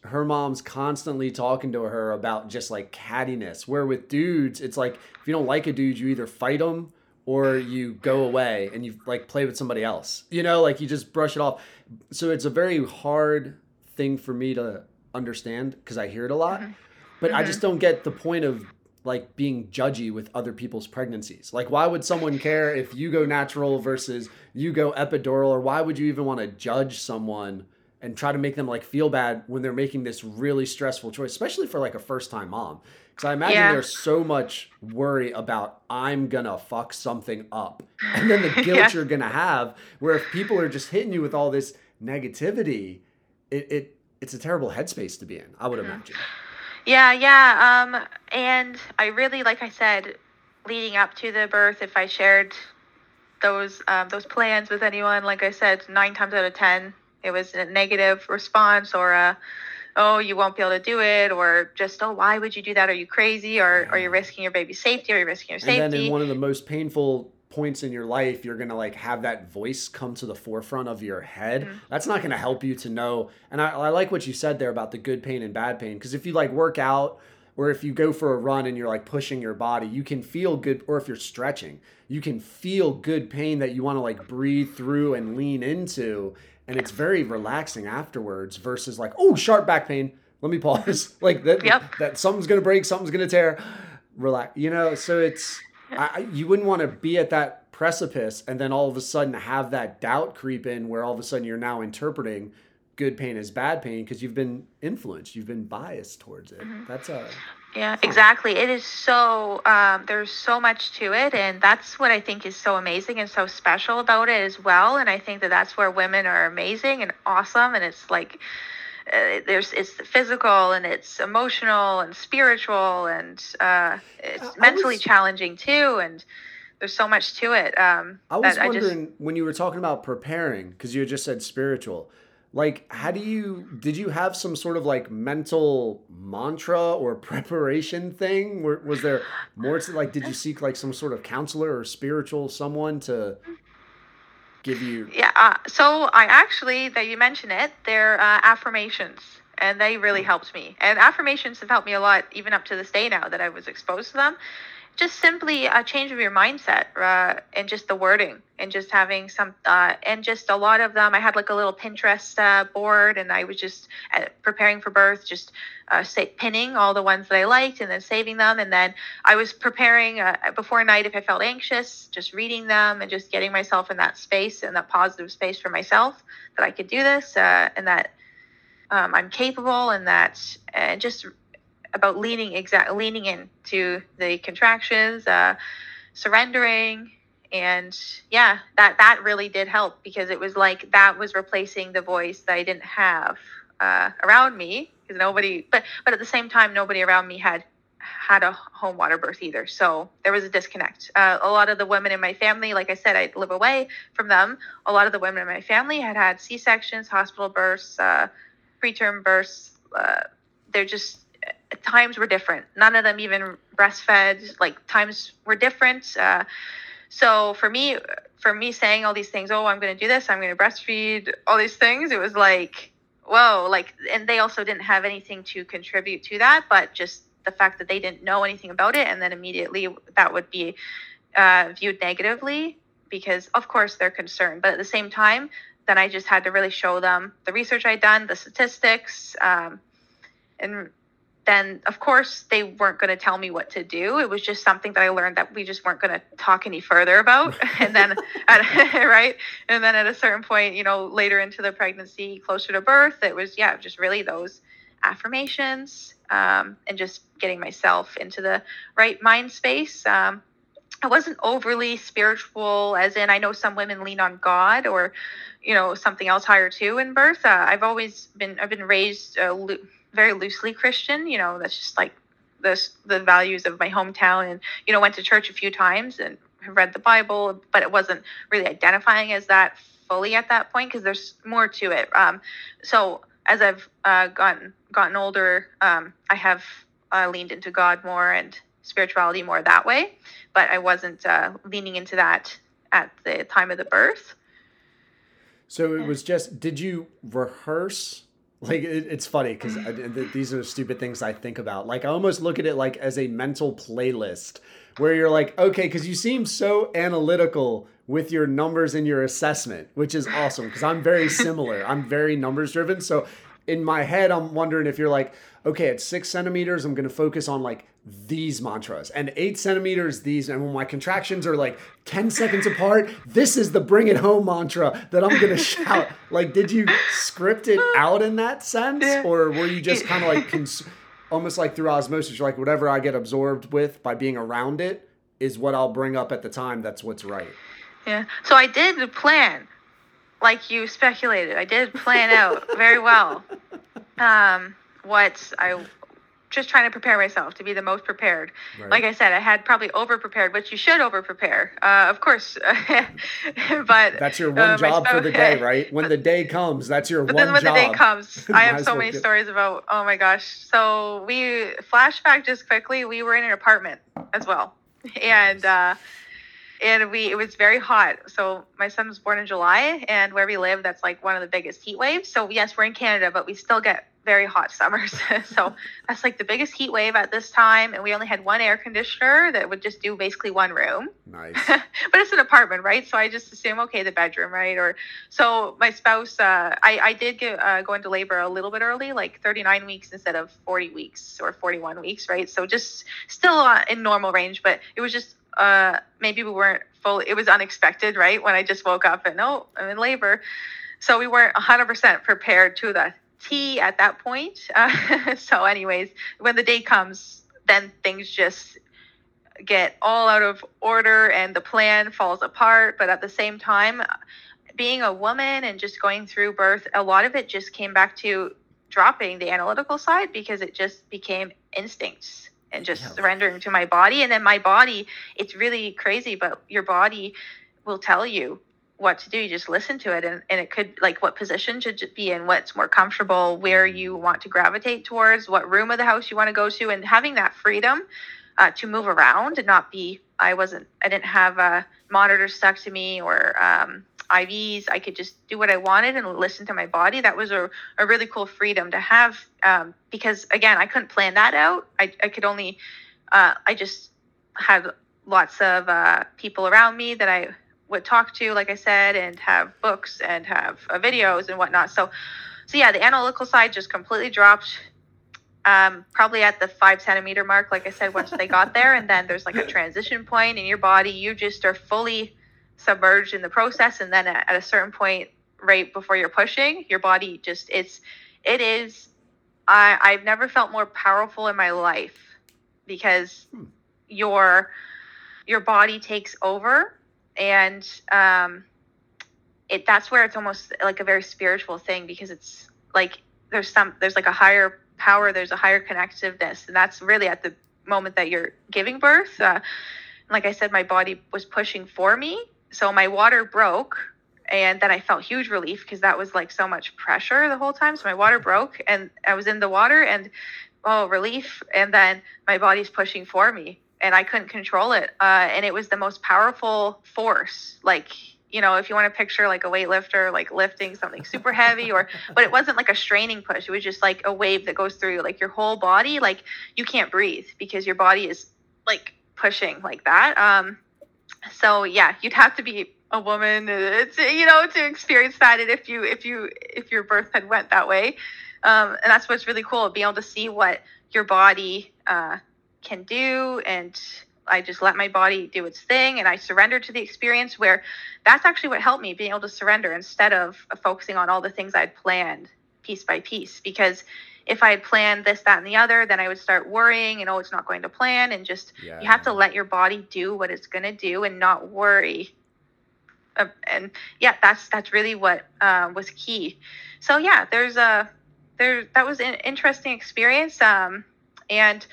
her mom's constantly talking to her about just like cattiness. Where with dudes, it's like if you don't like a dude, you either fight them or you go away and you like play with somebody else. You know, like you just brush it off. So it's a very hard thing for me to understand because I hear it a lot. Mm-hmm. But I just mm-hmm. don't get the point of like being judgy with other people's pregnancies. Like why would someone care if you go natural versus you go epidural or why would you even want to judge someone and try to make them like feel bad when they're making this really stressful choice, especially for like a first time mom. Cuz I imagine Yeah. there's so much worry about I'm going to fuck something up. And then the guilt Yeah. you're going to have where if people are just hitting you with all this negativity, it, it it's a terrible headspace to be in, I would imagine. Yeah, yeah. Um, and I really, like I said, leading up to the birth, if I shared those um, those plans with anyone, like I said, nine times out of ten, it was a negative response or a, oh, you won't be able to do it, or just, oh, why would you do that? Are you crazy? Or are you risking your baby's safety? Are you risking your safety? And then in one of the most painful points in your life, you're gonna like have that voice come to the forefront of your head. Mm-hmm. That's not gonna help you to know. And I, I like what you said there about the good pain and bad pain. Because if you like work out or if you go for a run and you're like pushing your body, you can feel good. Or if you're stretching, you can feel good pain that you want to like breathe through and lean into. And it's very relaxing afterwards versus like, oh, sharp back pain. Let me pause. like that, Yep. that something's gonna break, something's gonna tear. Relax. You know, so it's I, you wouldn't want to be at that precipice and then all of a sudden have that doubt creep in where all of a sudden you're now interpreting good pain as bad pain because you've been influenced, you've been biased towards it. Mm-hmm. That's a Yeah, exactly. It is so um, there's so much to it, and that's what I think is so amazing and so special about it as well. And I think that that's where women are amazing and awesome, and it's like uh, there's it's physical and it's emotional and spiritual and uh, it's I- I mentally was- challenging too, and there's so much to it. Um, I was that I just wondering when you were talking about preparing, because you had just said spiritual. Like, how do you did you have some sort of like mental mantra or preparation thing? Were, was there more to like? Did you seek like some sort of counselor or spiritual someone to give you? Yeah. Uh, so I actually, that you mention it, they're uh, affirmations, and they really helped me. And affirmations have helped me a lot, even up to this day now that I was exposed to them. Just simply a change of your mindset uh, and just the wording and just having some uh, and just a lot of them i had like a little pinterest uh, board and i was just uh, preparing for birth just uh, say, pinning all the ones that i liked and then saving them. And then i was preparing uh, before night if i felt anxious just reading them and just getting myself in that space and that positive space for myself that i could do this and that um, i'm capable and that and just about leaning exact leaning into the contractions, uh, surrendering, and yeah, that that really did help because it was like that was replacing the voice that I didn't have uh, around me because nobody, but but at the same time, nobody around me had had a home water birth either. So there was a disconnect. Uh, a lot of the women in my family, like I said, I live away from them. A lot of the women in my family had had C sections, hospital births, uh, preterm births. Uh, they're just times were different. None of them even breastfed. Like times were different. Uh, so for me, for me saying all these things, oh, I'm going to do this, I'm going to breastfeed, all these things, it was like, whoa, like, and they also didn't have anything to contribute to that, but just the fact that they didn't know anything about it, and then immediately that would be uh, viewed negatively because, of course, they're concerned. But at the same time, then I just had to really show them the research I'd done, the statistics, um, and then of course they weren't going to tell me what to do. It was just something that i learned that we just weren't going to talk any further about. And then at, right? And then at a certain point you know later into the pregnancy closer to birth it was yeah just really those affirmations um, and just getting myself into the right mind space. Um, i wasn't overly spiritual as in i know some women lean on god or you know something else higher too in birth. Uh, i've always been i've been raised uh, very loosely Christian. You know, that's just like the the values of my hometown, and you know, went to church a few times and read the Bible, but it wasn't really identifying as that fully at that point because there's more to it. Um, so as I've uh, gotten gotten older, um, I have uh, leaned into God more and spirituality more that way, but I wasn't uh, leaning into that at the time of the birth. So it was just, did you rehearse like it, it's funny because these are stupid things I think about. Like I almost look at it like as a mental playlist where you're like, okay, because you seem so analytical with your numbers and your assessment, which is awesome because I'm very similar. I'm very numbers driven. So in my head, I'm wondering if you're like, okay, at six centimeters, I'm to focus on like these mantras and eight centimeters, these. And when my contractions are like 10 seconds apart, this is the bring it home mantra that I'm to shout. Like, did you script it out in that sense? Or were you just kind of like, cons- almost like through osmosis, you're like, whatever I get absorbed with by being around it is what I'll bring up at the time. That's what's right. Yeah. So I did plan like you speculated. I did plan out very well um, what I just trying to prepare myself to be the most prepared. Right. Like I said, I had probably over prepared, which you should over prepare, uh, of course. but that's your one uh, job for the day, right? When the day comes, that's your but one then when job. the day comes, I have so many stories about. Oh my gosh! So we flashback just quickly. We were in an apartment as well, and. Uh, and we it was very hot. So my son was born in July, and where we live, that's like one of the biggest heat waves. So yes, we're in Canada, but we still get very hot summers. so that's like the biggest heat wave at this time, and we only had one air conditioner that would just do basically one room. Nice. but it's an apartment, right? So I just assume okay, the bedroom, right? Or so my spouse, uh, I I did get, uh, go into labor a little bit early, like 39 weeks instead of 40 weeks or 41 weeks, right? So just still uh, in normal range, but it was just uh, maybe we weren't fully, it was unexpected, right? When I just woke up and, oh, I'm in labor. So we weren't 100% prepared to the T at that point. Uh, so, anyways, when the day comes, then things just get all out of order and the plan falls apart. But at the same time, being a woman and just going through birth, a lot of it just came back to dropping the analytical side because it just became instincts and just yeah. surrendering to my body. And then my body, it's really crazy, but your body will tell you what to do. You just listen to it, and, and it could like what position should it be in, what's more comfortable, where mm-hmm. you want to gravitate towards, what room of the house you want to go to, and having that freedom uh, to move around and not be. I wasn't. I didn't have a monitor stuck to me or um, IVs. I could just do what I wanted and listen to my body. That was a, a really cool freedom to have um, because, again, I couldn't plan that out. I, I could only, uh, I just, had lots of uh, people around me that I would talk to, like I said, and have books and have uh, videos and whatnot. So, so yeah, the analytical side just completely dropped. Um, probably at the five centimeter mark, like I said, once they got there, and then there's like a transition point in your body. You just are fully submerged in the process, and then at, a certain point, right before you're pushing, your body just it's it is. I I've never felt more powerful in my life because Hmm. your your body takes over and um it that's where it's almost like a very spiritual thing because it's like there's some there's like a higher power there's a higher connectiveness and that's really at the moment that you're giving birth uh, like i said my body was pushing for me so my water broke and then i felt huge relief because that was like so much pressure the whole time. So my water broke and i was in the water and oh relief. And then my body's pushing for me and i couldn't control it. Uh, and it was the most powerful force. Like you know if you want to picture like a weightlifter like lifting something super heavy or but it wasn't like a straining push. It was just like a wave that goes through like your whole body. Like you can't breathe because your body is like pushing like that. Um so yeah you'd have to be a woman it's you know to experience that and if you if you if your birth had went that way. Um, and that's what's really cool being able to see what your body uh, can do. And i just let my body do its thing and i surrendered to the experience where that's actually what helped me being able to surrender instead of focusing on all the things i'd planned piece by piece. Because if i had planned this that and the other then i would start worrying and oh it's not going to plan and just Yeah. you have to let your body do what it's going to do and not worry uh, and yeah that's that's really what uh, was key so yeah there's a there that was an interesting experience um and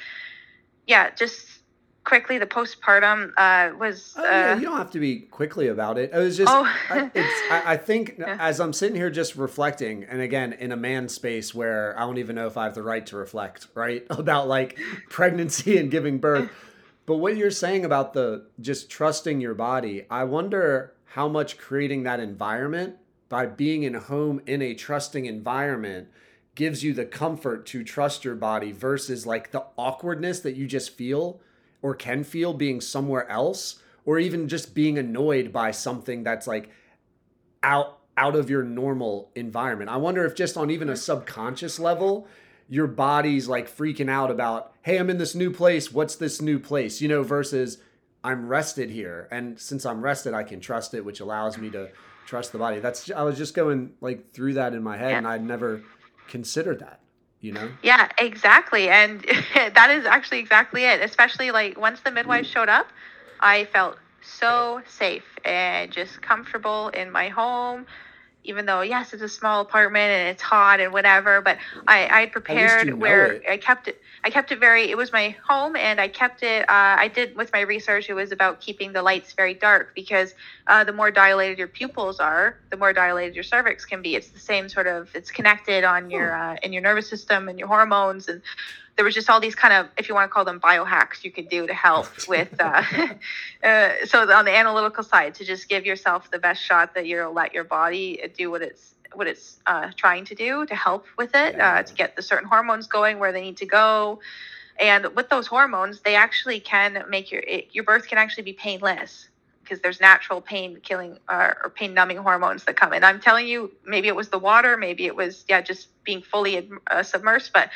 yeah just quickly the postpartum uh was Oh, yeah, uh, you don't have to be quickly about it. It was just, Oh. I, it's, I, I think Yeah. as I'm sitting here just reflecting, and again, in a man space where I don't even know if I have the right to reflect, right? About like pregnancy and giving birth. But what you're saying about the just trusting your body, I wonder how much creating that environment by being in a home in a trusting environment gives you the comfort to trust your body versus like the awkwardness that you just feel or can feel being somewhere else or even just being annoyed by something that's like out out of your normal environment. I wonder if just on even a mm-hmm. subconscious level your body's like freaking out about, "Hey, I'm in this new place. What's this new place?" You know, versus I'm rested here and since I'm rested I can trust it which allows me to mm-hmm. trust the body. That's I was just going like through that in my head Yeah. and I'd never considered that, you know? Yeah, exactly. And that is actually exactly it. Especially like once the midwife showed up, I felt so safe and just comfortable in my home. Even though yes, it's a small apartment and it's hot and whatever, but I I prepared where it. I kept it. I kept it very. It was my home, and I kept it. Uh, I did with my research. It was about keeping the lights very dark because uh, the more dilated your pupils are, the more dilated your cervix can be. It's the same sort of. It's connected on your uh, in your nervous system and your hormones, and there was just all these kind of, if you want to call them biohacks, you could do to help with. Uh, uh, so on the analytical side, to just give yourself the best shot that you'll let your body do what it's what it's uh, trying to do to help with it, uh, to get the certain hormones going where they need to go. And with those hormones, they actually can make your it, your birth can actually be painless because there's natural pain killing uh, or pain numbing hormones that come in. I'm telling you, maybe it was the water, maybe it was yeah, just being fully uh, submersed, but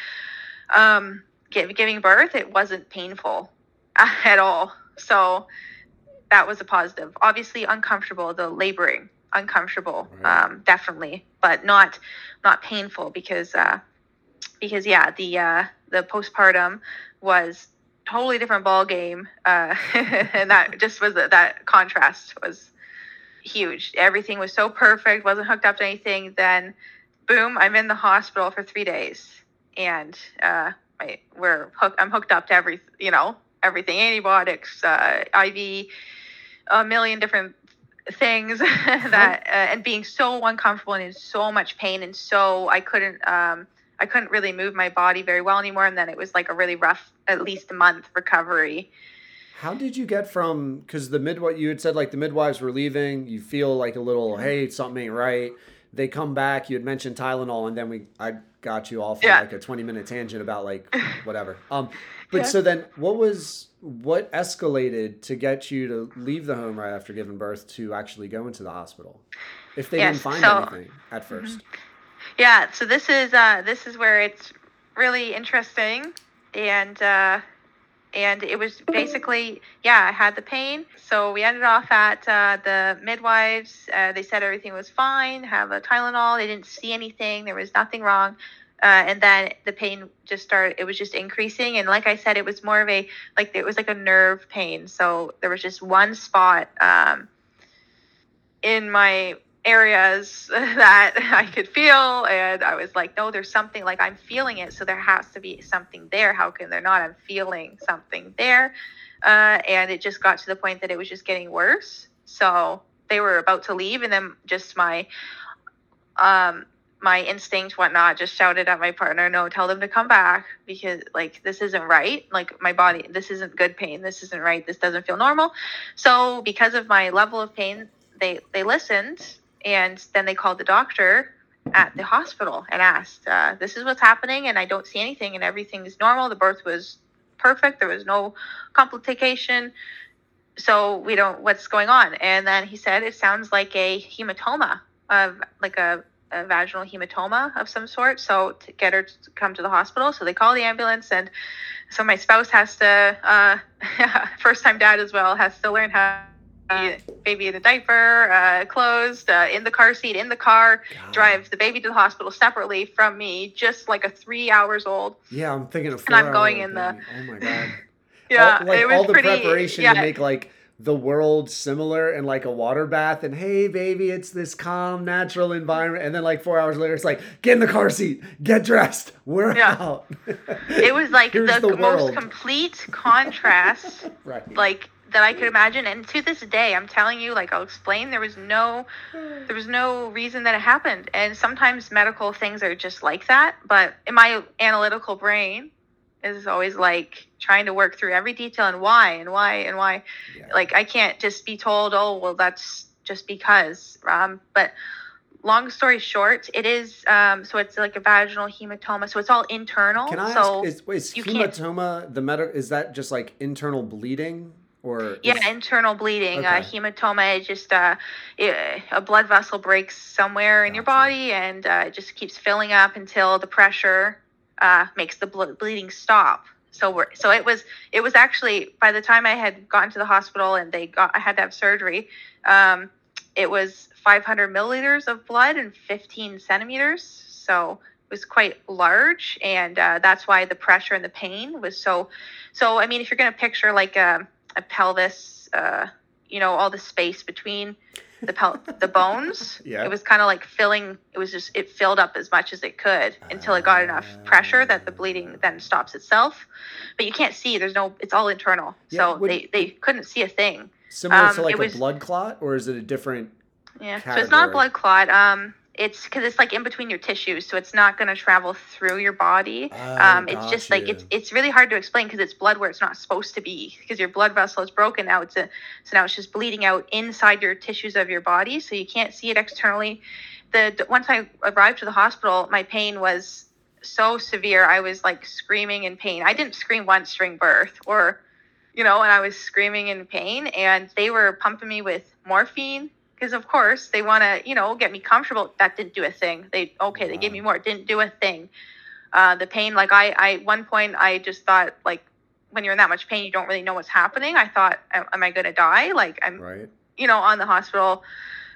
um, give, giving birth, it wasn't painful at all. So that was a positive. Obviously, uncomfortable. The laboring, uncomfortable, Right. um, definitely, but not not painful because uh, because yeah, the uh, the postpartum was totally different ball game, uh, and that just was that contrast was huge. Everything was so perfect, wasn't hooked up to anything. Then, boom, I'm in the hospital for three days, and uh, I, we're hook, I'm hooked up to every you know everything, antibiotics, uh, IV, a million different things that uh, and being so uncomfortable and in so much pain and so I couldn't um I couldn't really move my body very well anymore and then it was like a really rough at least a month recovery. How did you get from because the midwife you had said like the midwives were leaving, you feel like a little hey something ain't right. They come back. You had mentioned Tylenol, and then we I got you off on Yeah. like a 20 minute tangent about like whatever. Um, but Yeah. so then what was what escalated to get you to leave the home right after giving birth to actually go into the hospital? If they Yes, didn't find so- Mm-hmm. anything at 1st Yeah, so this is uh, this is where it's really interesting, and uh, and it was basically yeah, I had the pain. So we ended off at uh, the midwives. Uh, they said everything was fine. Have a Tylenol. They didn't see anything. There was nothing wrong. Uh, and then the pain just started. It was just increasing, and like I said, it was more of a like it was like a nerve pain. So there was just one spot um, in my areas that I could feel. And I was like, no, there's something like I'm feeling it. So there has to be something there. How can there not? I'm feeling something there. Uh, and it just got to the point that it was just getting worse. So they were about to leave. And then just my, um, my instinct, whatnot, just shouted at my partner, no, tell them to come back because like this isn't right. Like my body, this isn't good pain. This isn't right. This doesn't feel normal. So because of my level of pain, they they listened and then they called the doctor at the hospital and asked, uh, "This is what's happening, and I don't see anything, and everything is normal. The birth was perfect. There was no complication. So we don't. What's going on?" And then he said, "It sounds like a hematoma of like a." A vaginal hematoma of some sort, so to get her to come to the hospital. So they call the ambulance, and so my spouse has to, uh, first time dad as well, has to learn how baby in a diaper, uh, closed, uh, in the car seat, in the car, drive the baby to the hospital separately from me, just like a three hours old. Yeah, I'm thinking of. And I'm going in the- baby. Oh my god. Yeah, all, like it was all the pretty. preparation yeah, to make like the world similar and like a water bath and hey baby it's this calm natural environment and then like four hours later it's like get in the car seat get dressed we're Yeah. out it was like the, the most complete contrast right like that I could imagine. And to this day, I'm telling you, like I'll explain, there was no, there was no reason that it happened. And sometimes medical things are just like that. But in my analytical brain, is always like trying to work through every detail and why and why and why. Yeah. Like I can't just be told, oh well, that's just because. Um, but long story short, it is. Um, so it's like a vaginal hematoma. So it's all internal. can i so ask is, is hematoma the meta is that just like internal bleeding or Yeah, is- internal bleeding, uh, Okay. hematoma. It just uh, it, a blood vessel breaks somewhere in your body, and uh, it just keeps filling up until the pressure uh, makes the ble- bleeding stop. So we're so it was it was actually by the time I had gotten to the hospital and they got I had to have surgery, um, it was 500 milliliters of blood and 15 centimeters. So it was quite large, and uh, that's why the pressure and the pain was so. So I mean, if you're gonna picture like a, a pelvis, uh, you know, all the space between the pel- the bones, Yeah. it was kind of like filling. It was just it filled up as much as it could until it got enough pressure that the bleeding then stops itself. But you can't see. There's no. It's all internal. Yeah, so would- they they couldn't see a thing. similar um, to like a was- blood clot or is it a different Yeah. So it's not a blood clot. Um, it's because it's like in between your tissues, so it's not going to travel through your body. Oh, um, it's just like it's it's really hard to explain because it's blood where it's not supposed to be because your blood vessel is broken now. It's a so now it's just bleeding out inside your tissues of your body, so you can't see it externally. The the- once I arrived to the hospital, my pain was so severe. I was like screaming in pain. I didn't scream once during birth, or you know, and I was screaming in pain, and they were pumping me with morphine because of course they want to you know get me comfortable. That didn't do a thing. They okay they gave me more. It didn't do a thing. Uh, the pain like i i one point i just thought like when you're in that much pain you don't really know what's happening. I thought am am i going to die? Like i'm right. you know on the hospital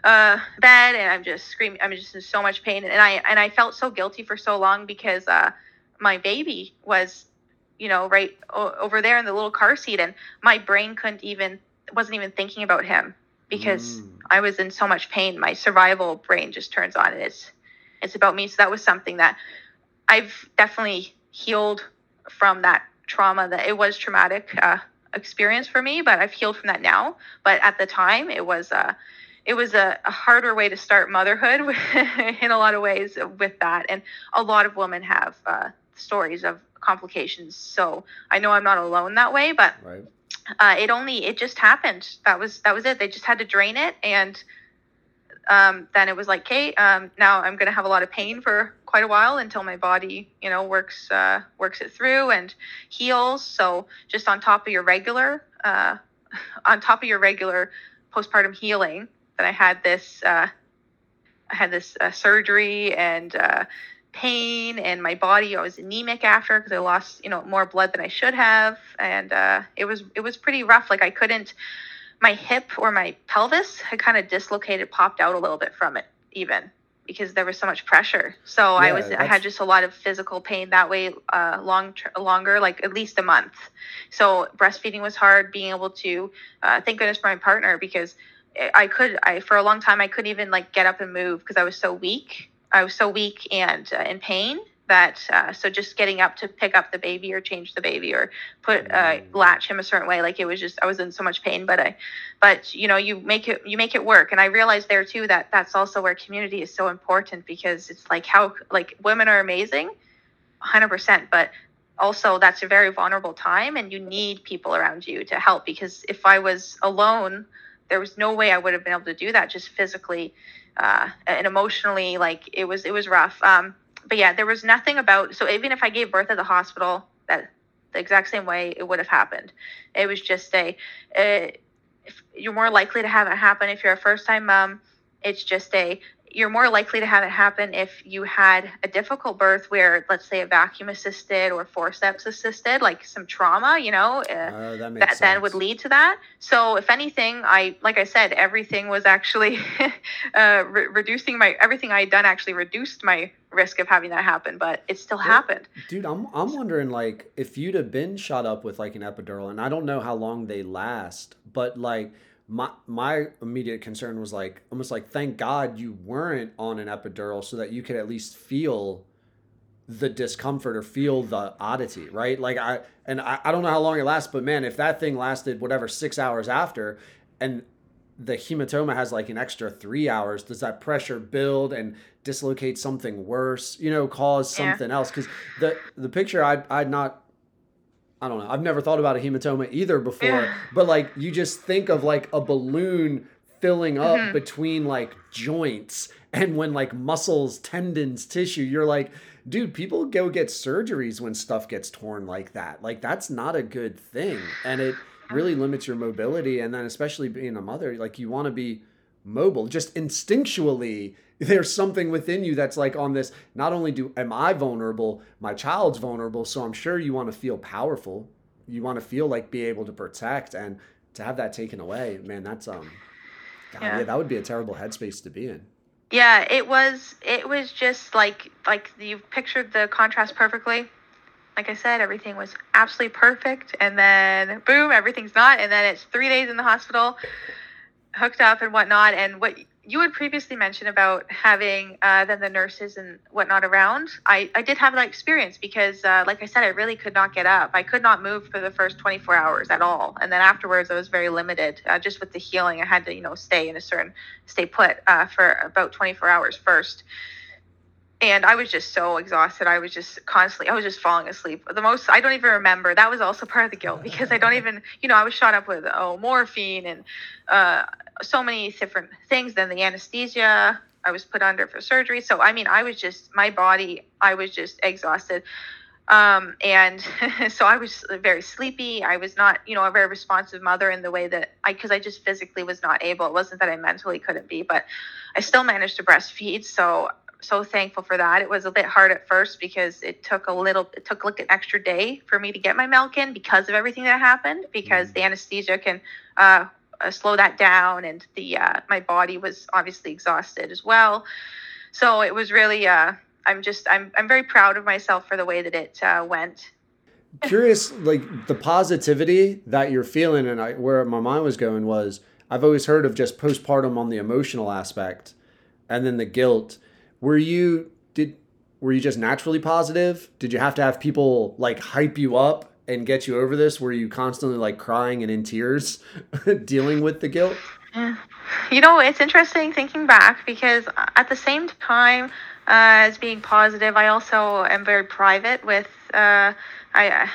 uh, bed and i'm just screaming i'm just in so much pain. And i and i felt so guilty for so long because uh my baby was you know right o- over there in the little car seat and my brain couldn't even wasn't even thinking about him because Mm. I was in so much pain. My survival brain just turns on, and it's it's about me. So that was something that I've definitely healed from that trauma. That it was traumatic uh, experience for me, but I've healed from that now. But at the time, it was uh, it was a, a harder way to start motherhood in a lot of ways with that, and a lot of women have uh, stories of complications. So I know I'm not alone that way, but right uh, it only it just happened that was that was it they just had to drain it and um, then it was like, okay, um, now I'm going to have a lot of pain for quite a while until my body, you know, works uh, works it through and heals. So just on top of your regular, uh, on top of your regular postpartum healing, that I had this, uh, I had this uh, surgery and uh, pain and my body. I was anemic after because I lost, you know, more blood than I should have, and uh, it was it was pretty rough. Like I couldn't my hip or my pelvis had kind of dislocated, popped out a little bit from it, even because there was so much pressure. So I Yeah, was I had just a lot of physical pain that way, uh, long longer, like at least a month. So breastfeeding was hard. Being able to, uh, thank goodness for my partner because I could I for a long time I couldn't even like get up and move because I was so weak. I was so weak and uh, in pain that uh, so just getting up to pick up the baby or change the baby or put uh, Mm. latch him a certain way like it was just I was in so much pain but I but you know you make it you make it work and I realized there too that that's also where community is so important because it's like how like women are amazing 100% but also that's a very vulnerable time and you need people around you to help because if I was alone there was no way I would have been able to do that just physically uh, and emotionally like it was it was rough. Um, but yeah there was nothing about so even if I gave birth at the hospital that the exact same way it would have happened. It was just a uh, if you're more likely to have it happen if you're a first time mom. It's just a you're more likely to have it happen if you had a difficult birth where let's say a vacuum assisted or forceps assisted like some trauma you know uh, Oh, that makes that then would lead to that. So if anything, I like I said, everything was actually uh, re- reducing my everything I had done actually reduced my risk of having that happen, but it still Yeah. happened. Dude, I'm I'm wondering like if you'd have been shot up with like an epidural, and I don't know how long they last, but like my my immediate concern was like almost like thank God you weren't on an epidural so that you could at least feel the discomfort or feel the oddity, right? Like I and I, I don't know how long it lasts, but man, if that thing lasted whatever six hours after and the hematoma has like an extra three hours, does that pressure build and dislocate something worse? You know, cause Yeah. something else? Because the the picture I'd I'd not I don't know. I've never thought about a hematoma either before, Yeah. but like you just think of like a balloon filling up Mhm. between like joints and when like muscles, tendons, tissue, you're like, dude, people go get surgeries when stuff gets torn like that. Like that's not a good thing. And it really limits your mobility and then especially being a mother, like you want to be mobile just instinctually there's something within you that's like on this not only do am i vulnerable my child's vulnerable so i'm sure you want to feel powerful you want to feel like be able to protect and to have that taken away man that's um God, yeah. Yeah. that would be a terrible headspace to be in Yeah, it was it was just like like you pictured the contrast perfectly. Like I said, everything was absolutely perfect, and then boom, everything's not, and then it's three days in the hospital, hooked up and whatnot. And what you had previously mentioned about having uh, then the nurses and whatnot around, I, I did have that experience because, uh, like I said, I really could not get up. I could not move for the first 24 hours at all, and then afterwards, I was very limited. Uh, just with the healing, I had to you know stay in a certain stay put uh, for about 24 hours first. And I was just so exhausted. I was just constantly, I was just falling asleep. The most, I don't even remember. That was also part of the guilt because I don't even, you know, I was shot up with oh morphine and uh, so many different things. Then the anesthesia I was put under for surgery. So I mean, I was just my body. I was just exhausted, um, and so I was very sleepy. I was not, you know, a very responsive mother in the way that I, because I just physically was not able. It wasn't that I mentally couldn't be, but I still managed to breastfeed. So so thankful for that. It was a bit hard at first because it took a little, it took like an extra day for me to get my milk in because of everything that happened. Because the anesthesia can uh, uh, slow that down, and the uh, my body was obviously exhausted as well. So it was really, uh, I'm just, I'm, I'm very proud of myself for the way that it uh, went. curious like the positivity that you're feeling and I, where my mind was going was i've always heard of just postpartum on the emotional aspect and then the guilt were you did were you just naturally positive did you have to have people like hype you up and get you over this were you constantly like crying and in tears dealing with the guilt Yeah. You know, it's interesting thinking back because at the same time uh, as being positive, I also am very private with, uh, I,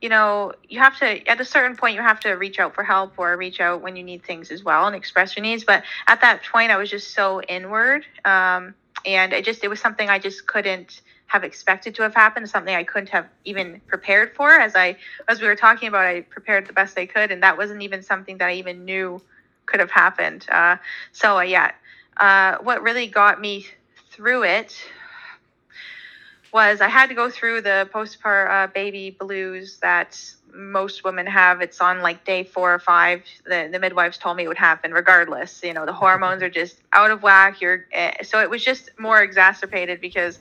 you know, you have to, at a certain point, you have to reach out for help or reach out when you need things as well and express your needs. But at that point, I was just so inward. Um, and it just, it was something I just couldn't have expected to have happened, something I couldn't have even prepared for. As I, as we were talking about, I prepared the best I could. And that wasn't even something that I even knew could have happened. Uh, so, uh, yeah, uh, what really got me through it was I had to go through the postpartum uh, baby blues that most women have. It's on like day four or five. The, the midwives told me it would happen regardless. You know, the hormones are just out of whack. You're uh, so it was just more exacerbated because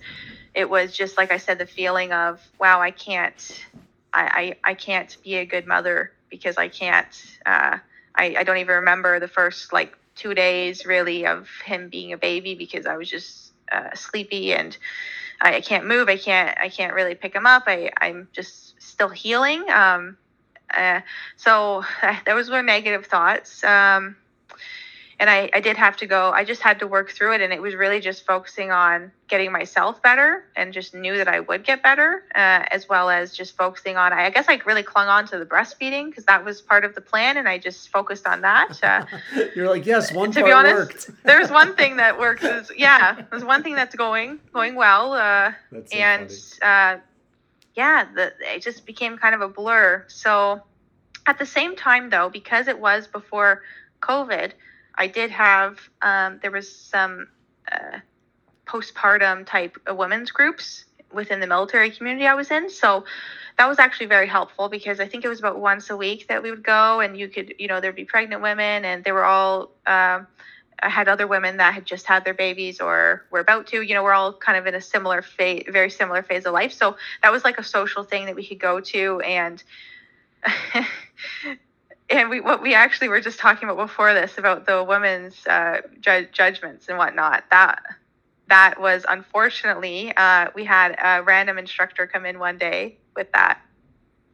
it was just like I said, the feeling of wow, I can't, I I, I can't be a good mother because I can't. Uh, I I don't even remember the first like two days really of him being a baby because I was just uh, sleepy and I, I, can't move. I can't I can't really pick him up. I I'm just still healing. Um, uh, so those were negative thoughts. Um, and I, I did have to go i just had to work through it and it was really just focusing on getting myself better and just knew that i would get better uh, as well as just focusing on i guess i really clung on to the breastfeeding because that was part of the plan and i just focused on that uh, you're like yes one to be honest worked. there's one thing that works is yeah there's one thing that's going going well uh, so and uh, yeah the, it just became kind of a blur so at the same time though because it was before covid I did have um, there was some uh, postpartum type women's groups within the military community I was in. So that was actually very helpful because I think it was about once a week that we would go, and you could you know there'd be pregnant women, and they were all. Um, I had other women that had just had their babies or were about to. You know, we're all kind of in a similar phase, very similar phase of life. So that was like a social thing that we could go to, and and we what we actually were just talking about before this about the women's uh, ju- judgments and whatnot. That that was unfortunately uh, we had a random instructor come in one day with that,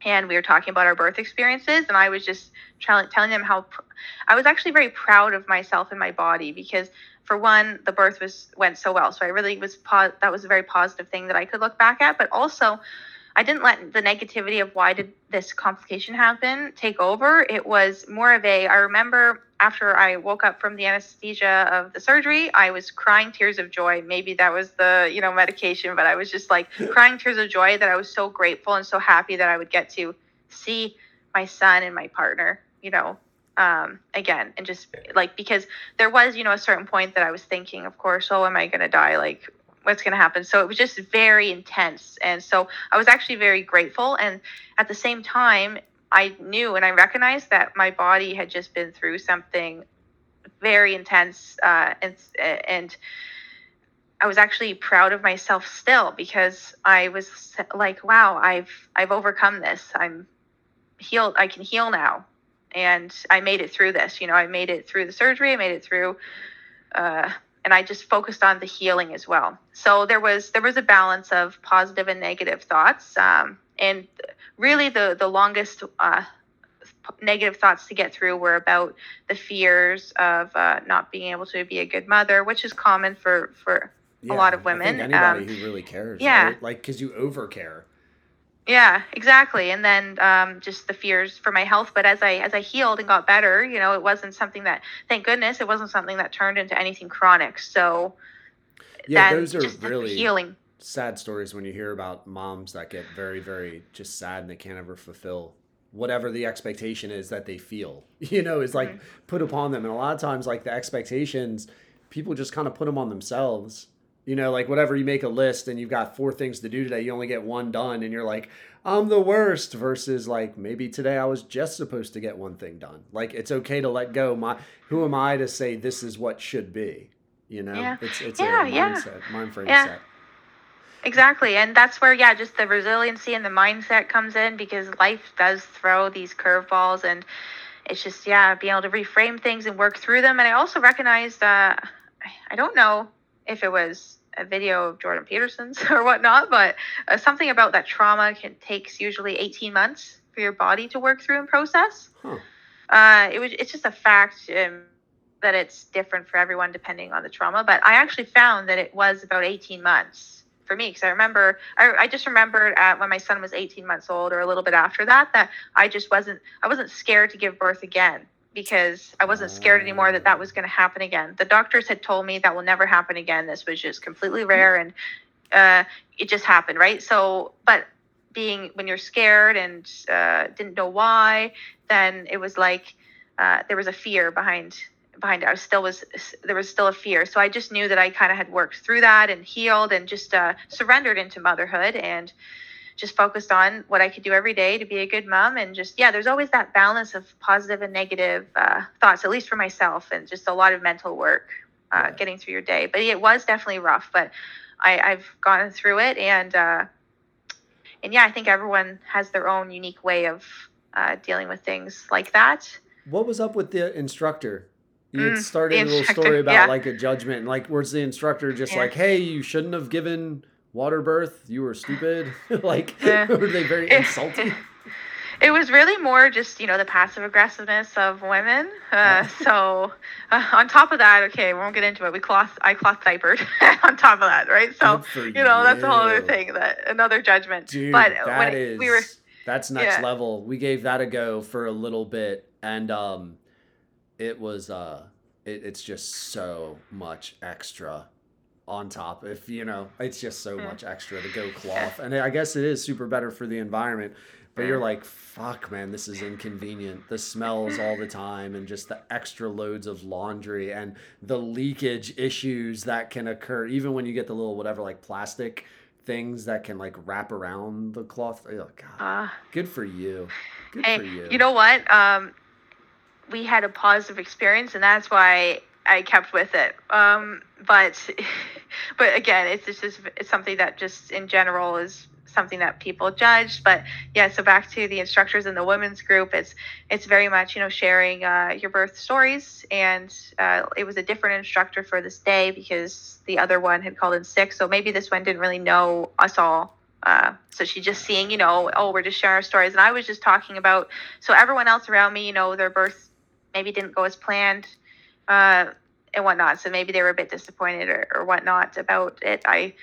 and we were talking about our birth experiences, and I was just telling them how pr- I was actually very proud of myself and my body because for one, the birth was went so well, so I really was po- that was a very positive thing that I could look back at, but also I didn't let the negativity of why did this complication happen take over. It was more of a, I remember after I woke up from the anesthesia of the surgery, I was crying tears of joy. Maybe that was the, you know, medication, but I was just like crying tears of joy that I was so grateful and so happy that I would get to see my son and my partner, you know, um, again. And just like, because there was, you know, a certain point that I was thinking, of course, oh, am I going to die? Like, what's going to happen. So it was just very intense. And so I was actually very grateful. And at the same time, I knew and I recognized that my body had just been through something very intense. Uh, and, and I was actually proud of myself still because I was like, wow, I've, I've overcome this. I'm healed. I can heal now. And I made it through this, you know, I made it through the surgery. I made it through, uh, and I just focused on the healing as well. So there was there was a balance of positive and negative thoughts, um, and really the the longest uh, negative thoughts to get through were about the fears of uh, not being able to be a good mother, which is common for for yeah, a lot of women. anybody um, who really cares, yeah, right? like because you overcare. Yeah, exactly. And then um, just the fears for my health. But as I as I healed and got better, you know, it wasn't something that, thank goodness, it wasn't something that turned into anything chronic. So yeah, those are really healing. Sad stories when you hear about moms that get very, very just sad and they can't ever fulfill whatever the expectation is that they feel. You know, is like mm-hmm. put upon them, and a lot of times, like the expectations, people just kind of put them on themselves you know, like whatever you make a list and you've got four things to do today, you only get one done and you're like, I'm the worst versus like maybe today I was just supposed to get one thing done. Like it's okay to let go. My who am I to say this is what should be? You know? Yeah. It's it's yeah, a yeah. mindset, mind frame yeah. set. Exactly. And that's where, yeah, just the resiliency and the mindset comes in because life does throw these curveballs and it's just, yeah, being able to reframe things and work through them. And I also recognized, uh, I don't know if it was a video of Jordan Peterson's or whatnot, but uh, something about that trauma can takes usually 18 months for your body to work through and process. Uh, it was it's just a fact um, that it's different for everyone depending on the trauma. But I actually found that it was about 18 months for me because I remember I, I just remembered at when my son was 18 months old or a little bit after that that I just wasn't I wasn't scared to give birth again because I wasn't scared anymore that that was going to happen again. The doctors had told me that will never happen again. This was just completely rare and uh, it just happened, right? So, but being when you're scared and uh, didn't know why, then it was like uh, there was a fear behind behind it. I still was there was still a fear. So I just knew that I kind of had worked through that and healed and just uh, surrendered into motherhood and just focused on what I could do every day to be a good mom and just yeah, there's always that balance of positive and negative uh, thoughts, at least for myself, and just a lot of mental work uh, Yeah. getting through your day. But it was definitely rough, but I, I've gone through it and uh, and yeah, I think everyone has their own unique way of uh, dealing with things like that. What was up with the instructor? You had Mm, started the a little story about yeah. like a judgment, and like where's the instructor just Yeah. like, hey, you shouldn't have given water birth. You were stupid. like, Yeah. were they very insulting? It was really more just you know the passive aggressiveness of women. Uh, so uh, on top of that, okay, we won't get into it. We cloth I cloth diapered on top of that, right? So you know that's a whole other thing that another judgment. Dude, but that when is we were that's next Yeah. level. We gave that a go for a little bit, and um, it was uh, it, it's just so much extra on top. If you know, it's just so Mm. much extra to go cloth, and I guess it is super better for the environment. But you're Mm. like, fuck, man, this is inconvenient. The smells all the time, and just the extra loads of laundry and the leakage issues that can occur, even when you get the little whatever, like plastic things that can like wrap around the cloth. Oh, God. uh, Good for you. Good Hey, for you. you know what? Um, we had a positive experience, and that's why I kept with it. Um, but, but again, it's just it's, something that just in general is something that people judge. But yeah, so back to the instructors in the women's group, it's it's very much you know sharing uh, your birth stories, and uh, it was a different instructor for this day because the other one had called in sick. So maybe this one didn't really know us all. Uh, so she's just seeing, you know, oh, we're just sharing our stories. And I was just talking about, so everyone else around me, you know, their birth maybe didn't go as planned uh, and whatnot. So maybe they were a bit disappointed or, or whatnot about it. I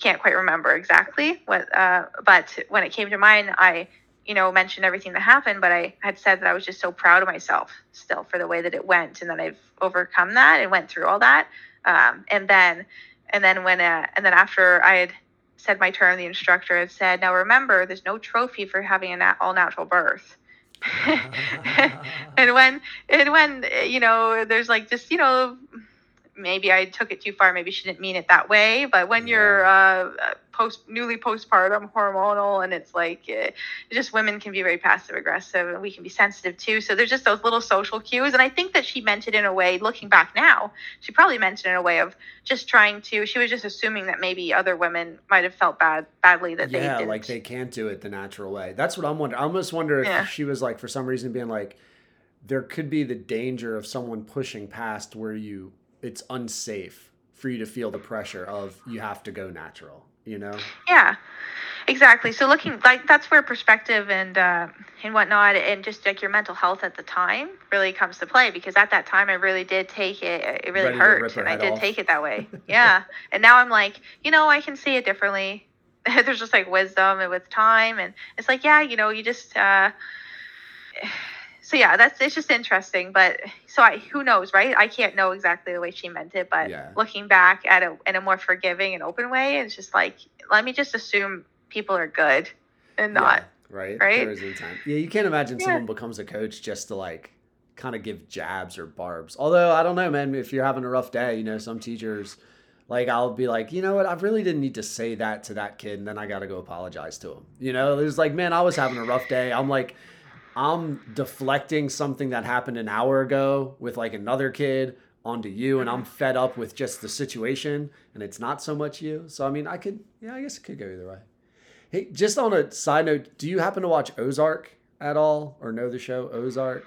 can't quite remember exactly what, uh, but when it came to mind, I, you know, mentioned everything that happened, but I had said that I was just so proud of myself still for the way that it went. And then I've overcome that and went through all that. Um, and then, and then when, uh, and then after I had said my term, the instructor had said, now remember, there's no trophy for having an all natural birth. and when and when uh, you know there's like just you know maybe i took it too far maybe she didn't mean it that way but when you're uh post newly postpartum hormonal and it's like uh, just women can be very passive aggressive and we can be sensitive too so there's just those little social cues and i think that she meant it in a way looking back now she probably meant it in a way of just trying to she was just assuming that maybe other women might have felt bad badly that they yeah, didn't like they can't do it the natural way. That's what I'm wondering. I almost wonder if Yeah. she was like, for some reason, being like, there could be the danger of someone pushing past where you, it's unsafe for you to feel the pressure of you have to go natural, you know? Yeah, exactly. So looking like that's where perspective and uh, and whatnot, and just like your mental health at the time really comes to play. Because at that time, I really did take it. It really Ready hurt, and I did off. take it that way. Yeah, and now I'm like, you know, I can see it differently. There's just like wisdom and with time, and it's like, yeah, you know, you just. Uh, so yeah, that's it's just interesting, but so I who knows, right? I can't know exactly the way she meant it, but Yeah. looking back at it in a more forgiving and open way, it's just like let me just assume people are good and not. Yeah, right? right? There is intent. Yeah, you can't imagine Yeah. someone becomes a coach just to like kind of give jabs or barbs. Although I don't know, man, if you're having a rough day, you know, some teachers like I'll be like, you know what, I really didn't need to say that to that kid, and then I gotta go apologize to him. You know, it's like, man, I was having a rough day. I'm like, I'm deflecting something that happened an hour ago with like another kid onto you, and I'm fed up with just the situation, and it's not so much you. So I mean, I could, yeah, I guess it could go either way. Hey, just on a side note, do you happen to watch Ozark at all, or know the show Ozark?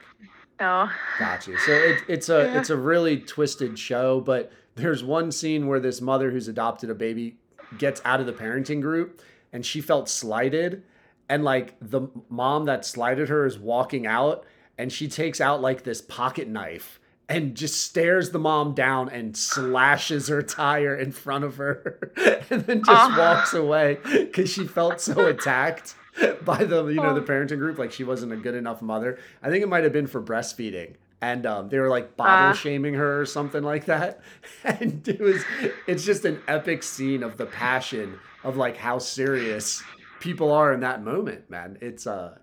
No. Gotcha. So it, it's a Yeah. it's a really twisted show, but there's one scene where this mother who's adopted a baby gets out of the parenting group, and she felt slighted, and like the mom that slighted her is walking out, and she takes out like this pocket knife and just stares the mom down and slashes her tire in front of her and then just Oh. walks away because she felt so attacked by the you know the Oh. parenting group like she wasn't a good enough mother i think it might have been for breastfeeding and um, they were like bottle Ah. shaming her or something like that and it was it's just an epic scene of the passion of like how serious people are in that moment man it's uh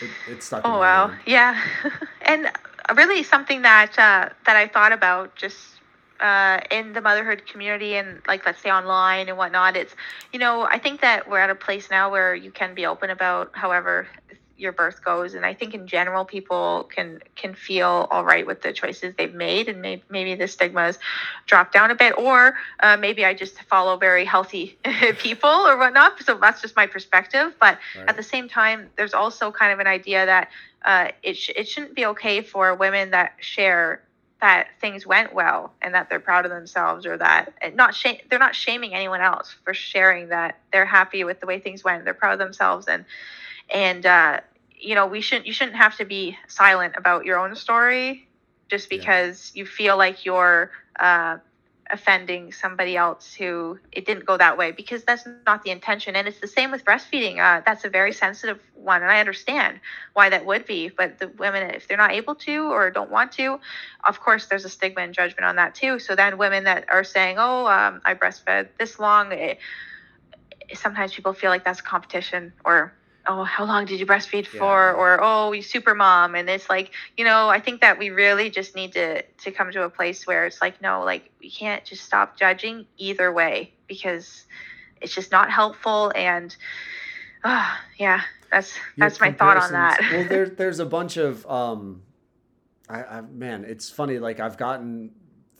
it, it's stuck in Oh wow, mind. yeah, and really something that uh, that I thought about just uh, in the motherhood community and like let's say online and whatnot. It's you know I think that we're at a place now where you can be open about however your birth goes, and I think in general people can can feel all right with the choices they've made, and maybe maybe the stigmas drop down a bit, or uh, maybe I just follow very healthy people or whatnot. So that's just my perspective, but Right. at the same time, there's also kind of an idea that uh, it, sh- it shouldn't be okay for women that share that things went well and that they're proud of themselves or that not shame they're not shaming anyone else for sharing that they're happy with the way things went they're proud of themselves and and uh, you know we shouldn't you shouldn't have to be silent about your own story just Yeah. because you feel like you're uh, offending somebody else who it didn't go that way because that's not the intention. And it's the same with breastfeeding. Uh, that's a very sensitive one and i understand why that would be but the women if they're not able to or don't want to of course there's a stigma and judgment on that too. So then women that are saying oh um, i breastfed this long it, sometimes people feel like that's competition or oh how long did you breastfeed for? Or oh you super mom and it's like you know i think that we really just need to to come to a place where it's like no like we can't just stop judging either way because it's just not helpful. And uh, yeah that's Your that's my thought on that. Well, there, there's a bunch of, um, I, I, man, it's funny. Like I've gotten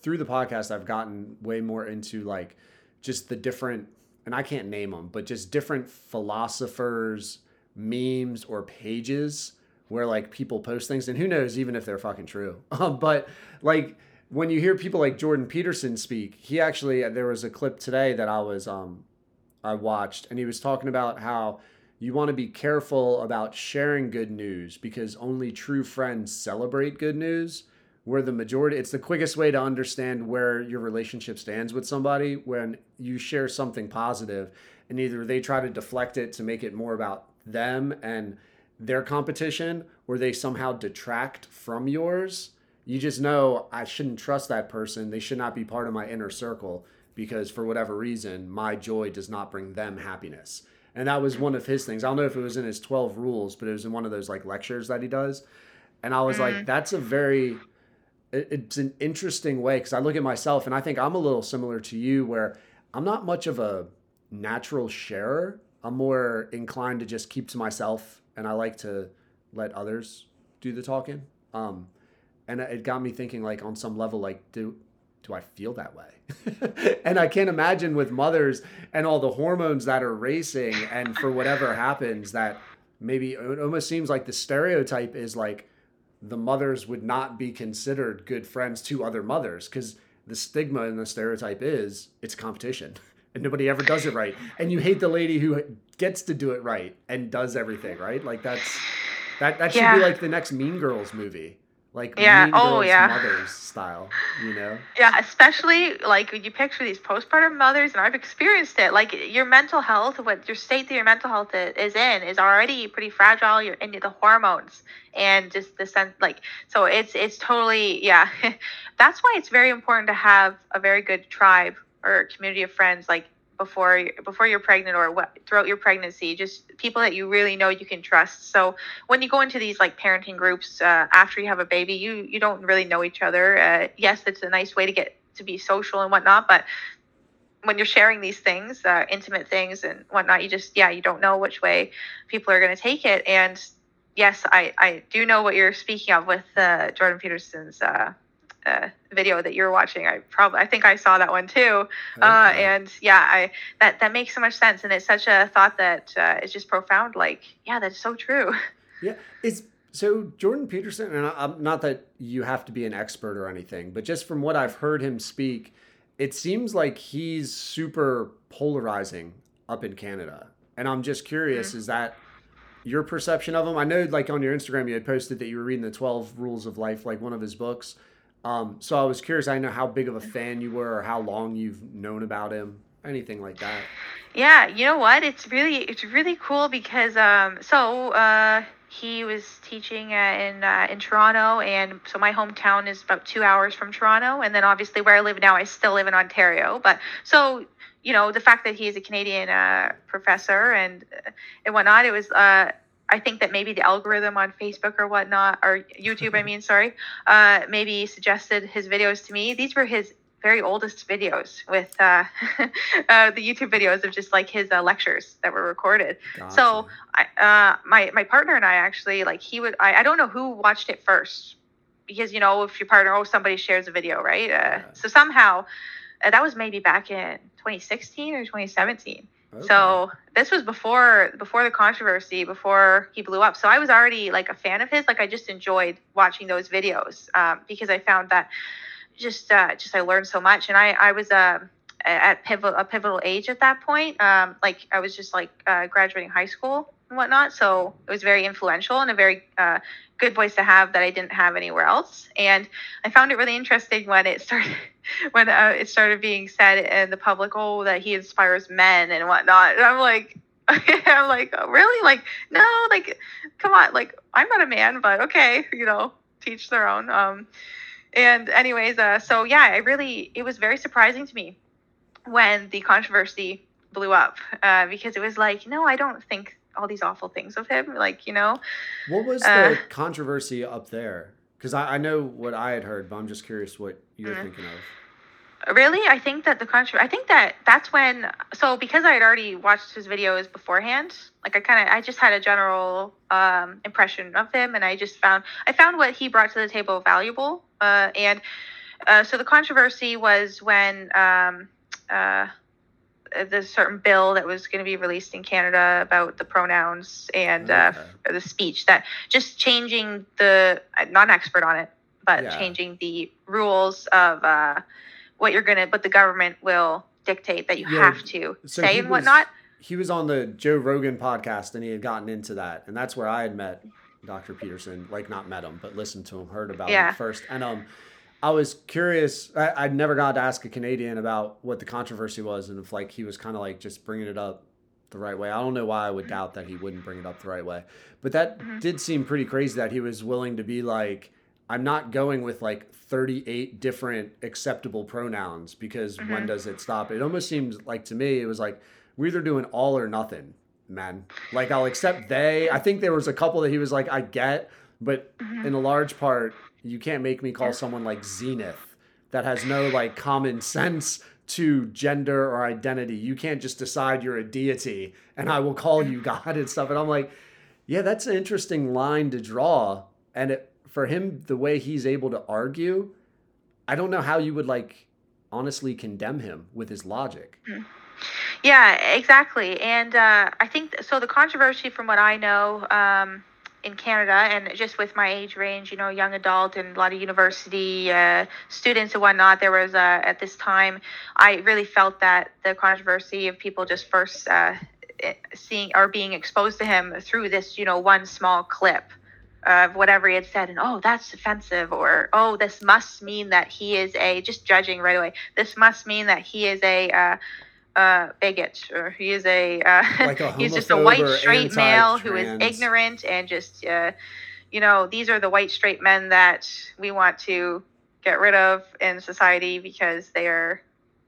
through the podcast, I've gotten way more into like just the different, and I can't name them, but just different philosophers, memes, or pages where like people post things, and who knows even if they're fucking true. Um, but like when you hear people like Jordan Peterson speak, he actually there was a clip today that I was um I watched, and he was talking about how you want to be careful about sharing good news because only true friends celebrate good news. Where the majority, it's the quickest way to understand where your relationship stands with somebody when you share something positive and either they try to deflect it to make it more about them and their competition or they somehow detract from yours. You just know I shouldn't trust that person. They should not be part of my inner circle because for whatever reason, my joy does not bring them happiness. And that was one of his things. I don't know if it was in his 12 rules, but it was in one of those like lectures that he does. And I was like, mm. that's a very, it's an interesting way because I look at myself and I think I'm a little similar to you where I'm not much of a natural sharer. I'm more inclined to just keep to myself and I like to let others do the talking. Um, and it got me thinking like on some level, like, do, do I feel that way? and I can't imagine with mothers and all the hormones that are racing and for whatever happens that maybe it almost seems like the stereotype is like the mothers would not be considered good friends to other mothers because the stigma and the stereotype is it's competition and nobody ever does it right and you hate the lady who gets to do it right and does everything right like that's that that should Yeah. be like the next mean girls movie like Yeah. mean Oh, girls yeah. mothers style you know Yeah, especially like when you picture these postpartum mothers, and I've experienced it. Like your mental health, what your state that your mental health is in, is already pretty fragile. You're into the hormones and just the sense, like so. It's it's totally yeah. That's why it's very important to have a very good tribe or community of friends, like before before you're pregnant or what throughout your pregnancy. Just people that you really know you can trust. So when you go into these like parenting groups uh, after you have a baby, you you don't really know each other. Uh, yes, it's a nice way to get to be social and whatnot, but when you're sharing these things, uh, intimate things and whatnot, you just yeah, you don't know which way people are going to take it. And yes, I I do know what you're speaking of with uh, Jordan Peterson's. Uh, uh, video that you're watching, I probably I think I saw that one too, uh, and yeah, I that that makes so much sense, and it's such a thought that uh, is just profound. Like, yeah, that's so true. Yeah, it's so Jordan Peterson, and I, I'm not that you have to be an expert or anything, but just from what I've heard him speak, it seems like he's super polarizing up in Canada, and I'm just curious: is that your perception of him? I know, like on your Instagram, you had posted that you were reading the Twelve Rules of Life, like one of his books. Um, so I was curious. I know how big of a fan you were, or how long you've known about him, anything like that. Yeah, you know what? It's really it's really cool because um so uh he was teaching uh, in uh, in Toronto and so my hometown is about 2 hours from Toronto and then obviously where I live now I still live in Ontario but so you know the fact that he's a Canadian uh, professor and uh, and whatnot it was uh I think that maybe the algorithm on Facebook or whatnot, or YouTube, I mean, sorry, uh, maybe suggested his videos to me. These were his very oldest videos with uh, uh, the YouTube videos of just like his uh, lectures that were recorded. Gotcha. So I, uh, my my partner and I actually like he would I, I don't know who watched it first because you know if your partner oh somebody shares a video right uh, Yeah. so somehow uh, that was maybe back in 2016 or 2017 Okay. so this was before before the controversy, before he blew up. So I was already like a fan of his. Like I just enjoyed watching those videos um, because I found that just uh, just I learned so much, and I I was uh, at pivotal a pivotal age at that point. Um, like I was just like uh, graduating high school and whatnot, so it was very influential and a very uh, good voice to have that I didn't have anywhere else. And I found it really interesting when it started when uh, it started being said in the public, oh, that he inspires men and whatnot. And I'm like. I'm like, oh, really? Like, no, like, come on, like, I'm not a man, but okay, you know, teach their own. Um, and anyways, uh, so yeah, I really, it was very surprising to me when the controversy blew up uh, because it was like, no, I don't think all these awful things of him. Like, you know, What was Uh, the controversy up there? Because I, I know what I had heard, but I'm just curious what you're Mhm. thinking of. really, I think that the controversy, I think that that's when, so because I had already watched his videos beforehand, like I kind of, I just had a general um, impression of him and I just found, I found what he brought to the table valuable. Uh, and uh, so the controversy was when um, uh, the certain bill that was going to be released in Canada about the pronouns and uh, Okay. the speech that just changing the I'm not an expert on it, but Yeah. changing the rules of uh, what you're gonna, but the government will dictate that you Yeah, have to so say and was- whatnot. He was on the Joe Rogan podcast and he had gotten into that. And that's where I had met Dr. Peterson. Like, not met him, but listened to him, heard about Yeah. him first. And um, I was curious. I, I'd never got to ask a Canadian about what the controversy was and if, like, he was kind of like just bringing it up the right way. I don't know why I would doubt that he wouldn't bring it up the right way. But that Mhm. did seem pretty crazy that he was willing to be like, I'm not going with like 38 different acceptable pronouns because when Mhm. does it stop? It almost seems like to me, it was like, we're either doing all or nothing, man. Like, I'll accept they. I think there was a couple that he was like, I get, but Mhm. in a large part, you can't make me call someone like Zenith that has no like common sense to gender or identity. You can't just decide you're a deity and I will call you God and stuff. And I'm like, yeah, that's an interesting line to draw. And it, for him, the way he's able to argue, I don't know how you would like honestly condemn him with his logic. Yeah, exactly. And uh, I think so. The controversy, from what I know, um, in Canada, and just with my age range, you know, young adult and a lot of university uh, students and whatnot, there was uh, at this time, I really felt that the controversy of people just first uh, eh, seeing or being exposed to him through this, you know, one small clip of whatever he had said, and oh, that's offensive, or oh, this must mean that he is a just judging right away. This must mean that he is a uh, bigot, or he is a uh, Like a he's just a white straight male who is ignorant and just uh, you know these are the white straight men that we want to get rid of in society because they are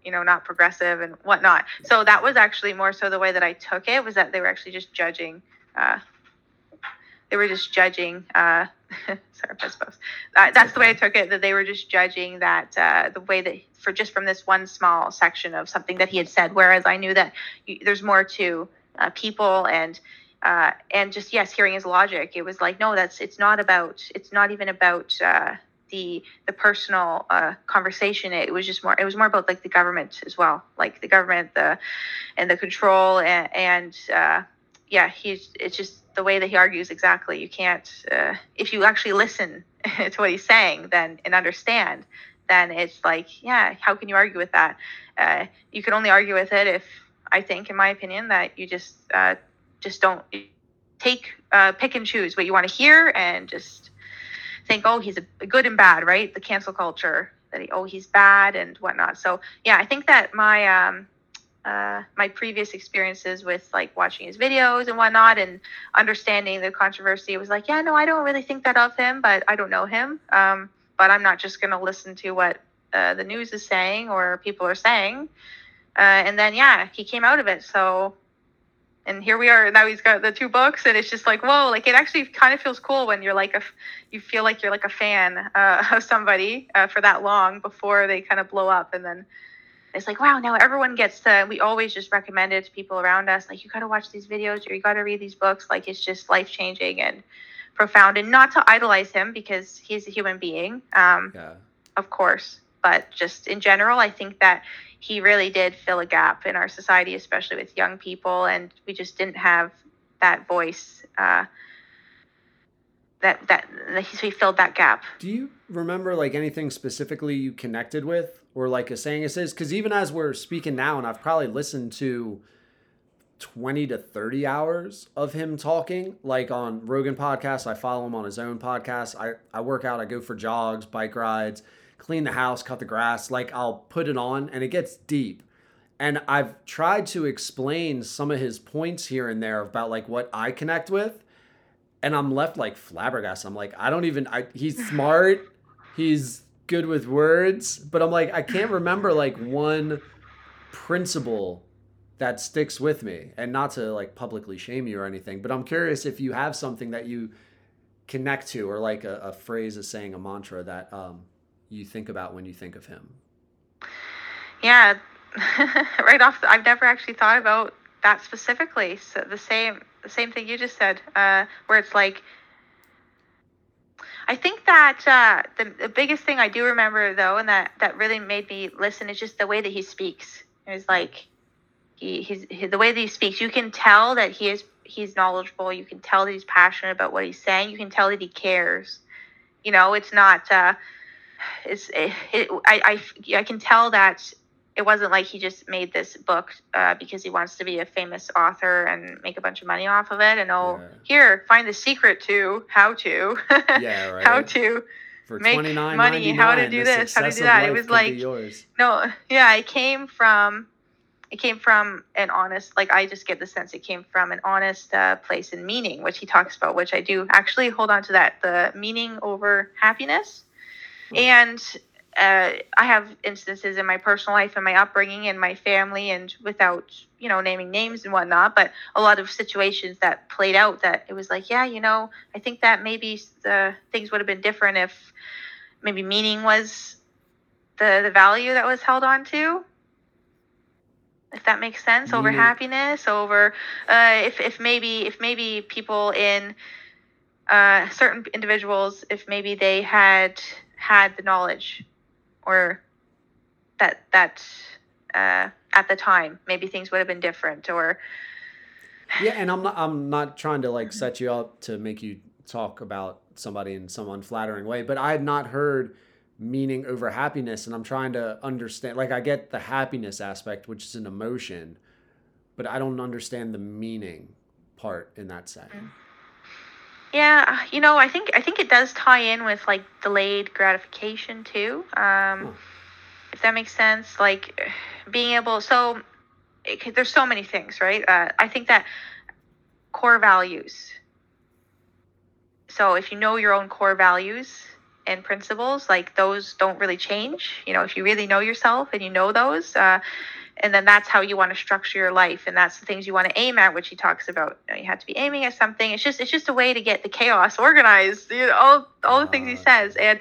you know not progressive and whatnot. So that was actually more so the way that i took it was that they were actually just judging uh, they were just judging uh, sorry I suppose uh, that's the way i took it that they were just judging that uh, the way that for just from this one small section of something that he had said whereas i knew that you, there's more to uh, people and uh, and just yes hearing his logic it was like no that's it's not about it's not even about uh, the the personal uh, conversation. It was just more it was more about like the government as well like the government the and the control and, and uh, yeah he's it's just the way that he argues exactly you can't uh, if you actually listen to what he's saying then and understand then it's like yeah how can you argue with that uh, you can only argue with it if i think in my opinion that you just uh, just don't take uh, pick and choose what you want to hear and just think, oh, he's a good and bad, right? The cancel culture that he, oh, he's bad and whatnot. So yeah, I think that my um, uh, my previous experiences with like watching his videos and whatnot and understanding the controversy was like, yeah, no, I don't really think that of him, but I don't know him. Um, but I'm not just going to listen to what uh, the news is saying or people are saying. Uh, and then, yeah, he came out of it. So, and here we are. Now he's got the two books, and it's just like, whoa, like it actually kind of feels cool when you're like a, you feel like you're like a fan uh, of somebody uh, for that long before they kind of blow up. And then it's like, wow, now everyone gets to, we always just recommend it to people around us. Like, you got to watch these videos or you got to read these books. Like, it's just life changing and profound. And not to idolize him because he's a human being, um, Yeah. of course. But just in general, I think that he really did fill a gap in our society, especially with young people. And we just didn't have that voice. Uh, that, that, that he filled that gap. Do you remember like anything specifically you connected with or like a saying it says? Because even as we're speaking now, and I've probably listened to 20 to 30 hours of him talking, like on Rogan podcast. I follow him on his own podcast. I, I work out, I go for jogs, bike rides, clean the house, cut the grass. Like I'll put it on and it gets deep. And I've tried to explain some of his points here and there about like what I connect with and I'm left like flabbergasted. I'm like, I don't even. I, he's smart. He's good with words, but I'm like, I can't remember like one principle that sticks with me. And not to like publicly shame you or anything, but I'm curious if you have something that you connect to, or like a, a phrase, a saying, a mantra that um, you think about when you think of him. Yeah, right off. The, I've never actually thought about that specifically. So the same, the same thing you just said, uh, where it's like. I think that uh, the, the biggest thing I do remember though, and that that really made me listen, is just the way that he speaks. It was like he, he's he, the way that he speaks. You can tell that he is he's knowledgeable. You can tell that he's passionate about what he's saying. You can tell that he cares. You know, it's not. Uh, it's it, it, I, I I can tell that it wasn't like he just made this book uh, because he wants to be a famous author and make a bunch of money off of it. And oh, Yeah. here, find the secret to how to, Yeah, right. how to. For Make money, how to do this, how to do that. It was like- yours. No, yeah, it came from. It came from an honest, like I just get the sense it came from an honest uh, place and meaning, which he talks about, which I do actually hold on to that the meaning over happiness. And uh, I have instances in my personal life and my upbringing and my family, and without you know naming names and whatnot, but a lot of situations that played out that it was like, yeah, you know, I think that maybe the things would have been different if maybe meaning was the the value that was held on to. If that makes sense, over Meaning- happiness, over uh, if if maybe if maybe people in uh, certain individuals, if maybe they had had the knowledge or that that uh, at the time maybe things would have been different or Yeah, and I'm not I'm not trying to like set you up to make you talk about somebody in some unflattering way, but I had not heard meaning over happiness and I'm trying to understand like I get the happiness aspect, which is an emotion, but I don't understand the meaning part in that setting. Yeah you know i think i think it does tie in with like delayed gratification too um Huh. if that makes sense like being able so it, there's so many things right uh, i think that core values so if you know your own core values and principles like those don't really change you know if you really know yourself and you know those uh, and then that's how you want to structure your life and that's the things you want to aim at which he talks about you, know, you have to be aiming at something. It's just it's just a way to get the chaos organized you know, all all the things he says. And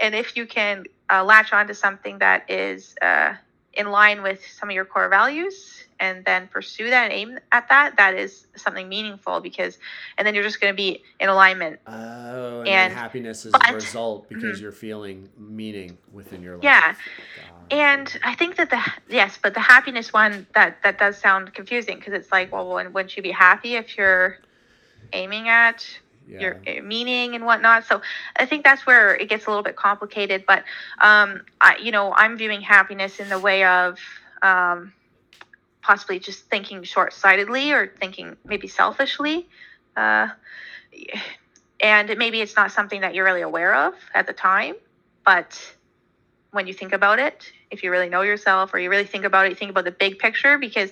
and if you can uh, latch onto something that is uh, in line with some of your core values and then pursue that and aim at that that is something meaningful because and then you're just going to be in alignment Oh, and, And- happiness is but- a result because Mhm. you're feeling meaning within your life. Yeah. Gotcha. And I think that the yes, but the happiness one that that does sound confusing because it's like, well, when, wouldn't you be happy if you're aiming at yeah. your meaning and whatnot? So I think that's where it gets a little bit complicated. But um, I, you know, I'm viewing happiness in the way of um, possibly just thinking short-sightedly or thinking maybe selfishly. Uh, and maybe it's not something that you're really aware of at the time, but when you think about it, if you really know yourself or you really think about it, you think about the big picture because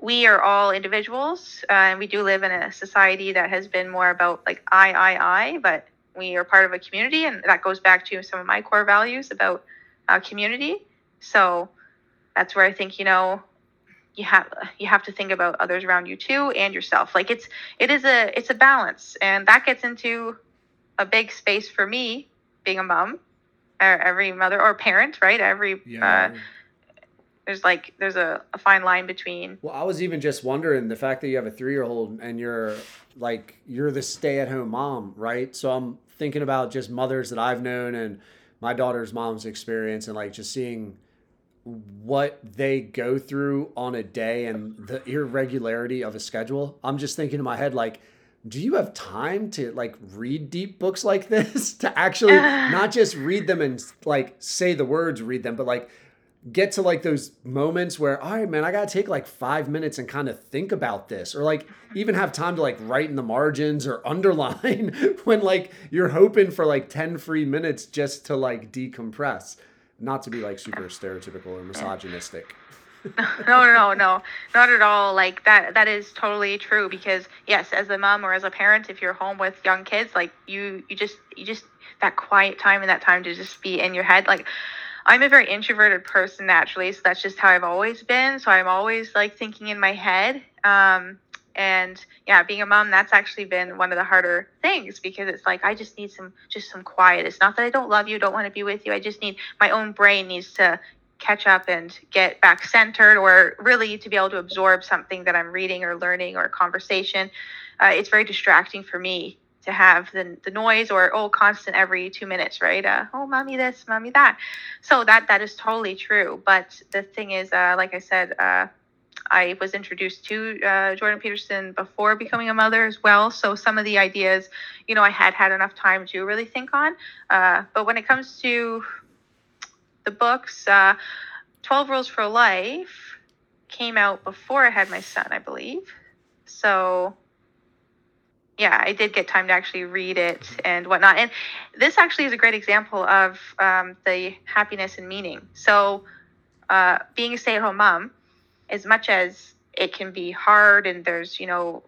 we are all individuals uh, and we do live in a society that has been more about like I, I, I, but we are part of a community and that goes back to some of my core values about uh, community. So that's where I think, you know, you have you have to think about others around you too and yourself like it's it is a it's a balance and that gets into a big space for me being a mom or every mother or parent right every Yeah. uh, there's like there's a, a fine line between Well, I was even just wondering the fact that you have a three year old and you're like you're the stay at home mom, right? So I'm thinking about just mothers that I've known and my daughter's mom's experience and like just seeing what they go through on a day and the irregularity of a schedule. I'm just thinking in my head like do you have time to like read deep books like this to actually not just read them and like say the words read them but like get to like those moments where all right man i gotta take like five minutes and kind of think about this or like even have time to like write in the margins or underline when like you're hoping for like 10 free minutes just to like decompress not to be like super stereotypical or misogynistic. No no no no not at all like that that is totally true because yes as a mom or as a parent if you're home with young kids like you you just you just that quiet time and that time to just be in your head like i'm a very introverted person naturally so that's just how i've always been so i'm always like thinking in my head um and yeah being a mom that's actually been one of the harder things because it's like i just need some just some quiet it's not that i don't love you don't want to be with you i just need my own brain needs to catch up and get back centered or really to be able to absorb something that I'm reading or learning or conversation. Uh, it's very distracting for me to have the, the noise or oh constant every two minutes right? Uh, oh mommy this mommy that. So that that is totally true. But the thing is uh, like i said uh, i was introduced to uh, jordan peterson before becoming a mother as well. So some of the ideas you know i had had enough time to really think on. Uh, but when it comes to the books, uh, 12 Rules for Life came out before I had my son, I believe. So, yeah, I did get time to actually read it and whatnot. And this actually is a great example of um, the happiness and meaning. So, uh, being a stay at home mom, as much as it can be hard and there's, you know,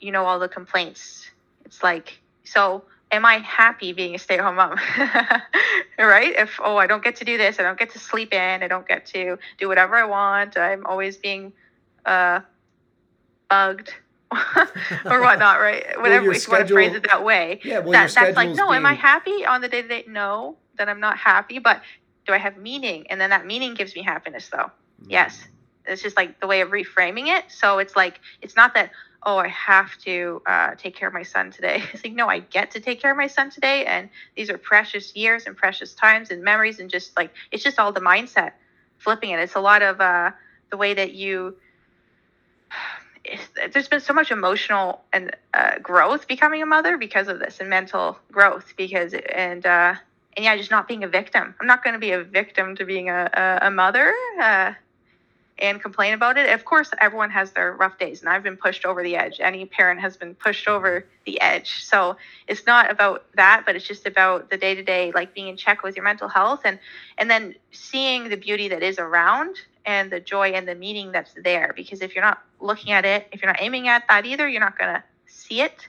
you know, all the complaints, it's like, so am I happy being a stay at home mom? right? If, oh, I don't get to do this, I don't get to sleep in, I don't get to do whatever I want, I'm always being uh, bugged or whatnot, right? Whatever your if you want to phrase it that way. yeah well that, that's like, no, am I happy on the day to day? No, then I'm not happy, but do I have meaning? And then that meaning gives me happiness, though. Yes. It's just like the way of reframing it. So it's like, it's not that, oh, I have to uh, take care of my son today. It's like, no, I get to take care of my son today. And these are precious years and precious times and memories. And just like, it's just all the mindset flipping it. It's a lot of uh, the way that you, there's been so much emotional and uh, growth becoming a mother because of this and mental growth because, and, uh, and yeah, just not being a victim. I'm not going to be a victim to being a, a, a mother. Uh, and complain about it. Of course, everyone has their rough days, and I've been pushed over the edge. Any parent has been pushed over the edge. So it's not about that, but it's just about the day to day, like being in check with your mental health, and and then seeing the beauty that is around and the joy and the meaning that's there. Because if you're not looking at it, if you're not aiming at that either, you're not gonna see it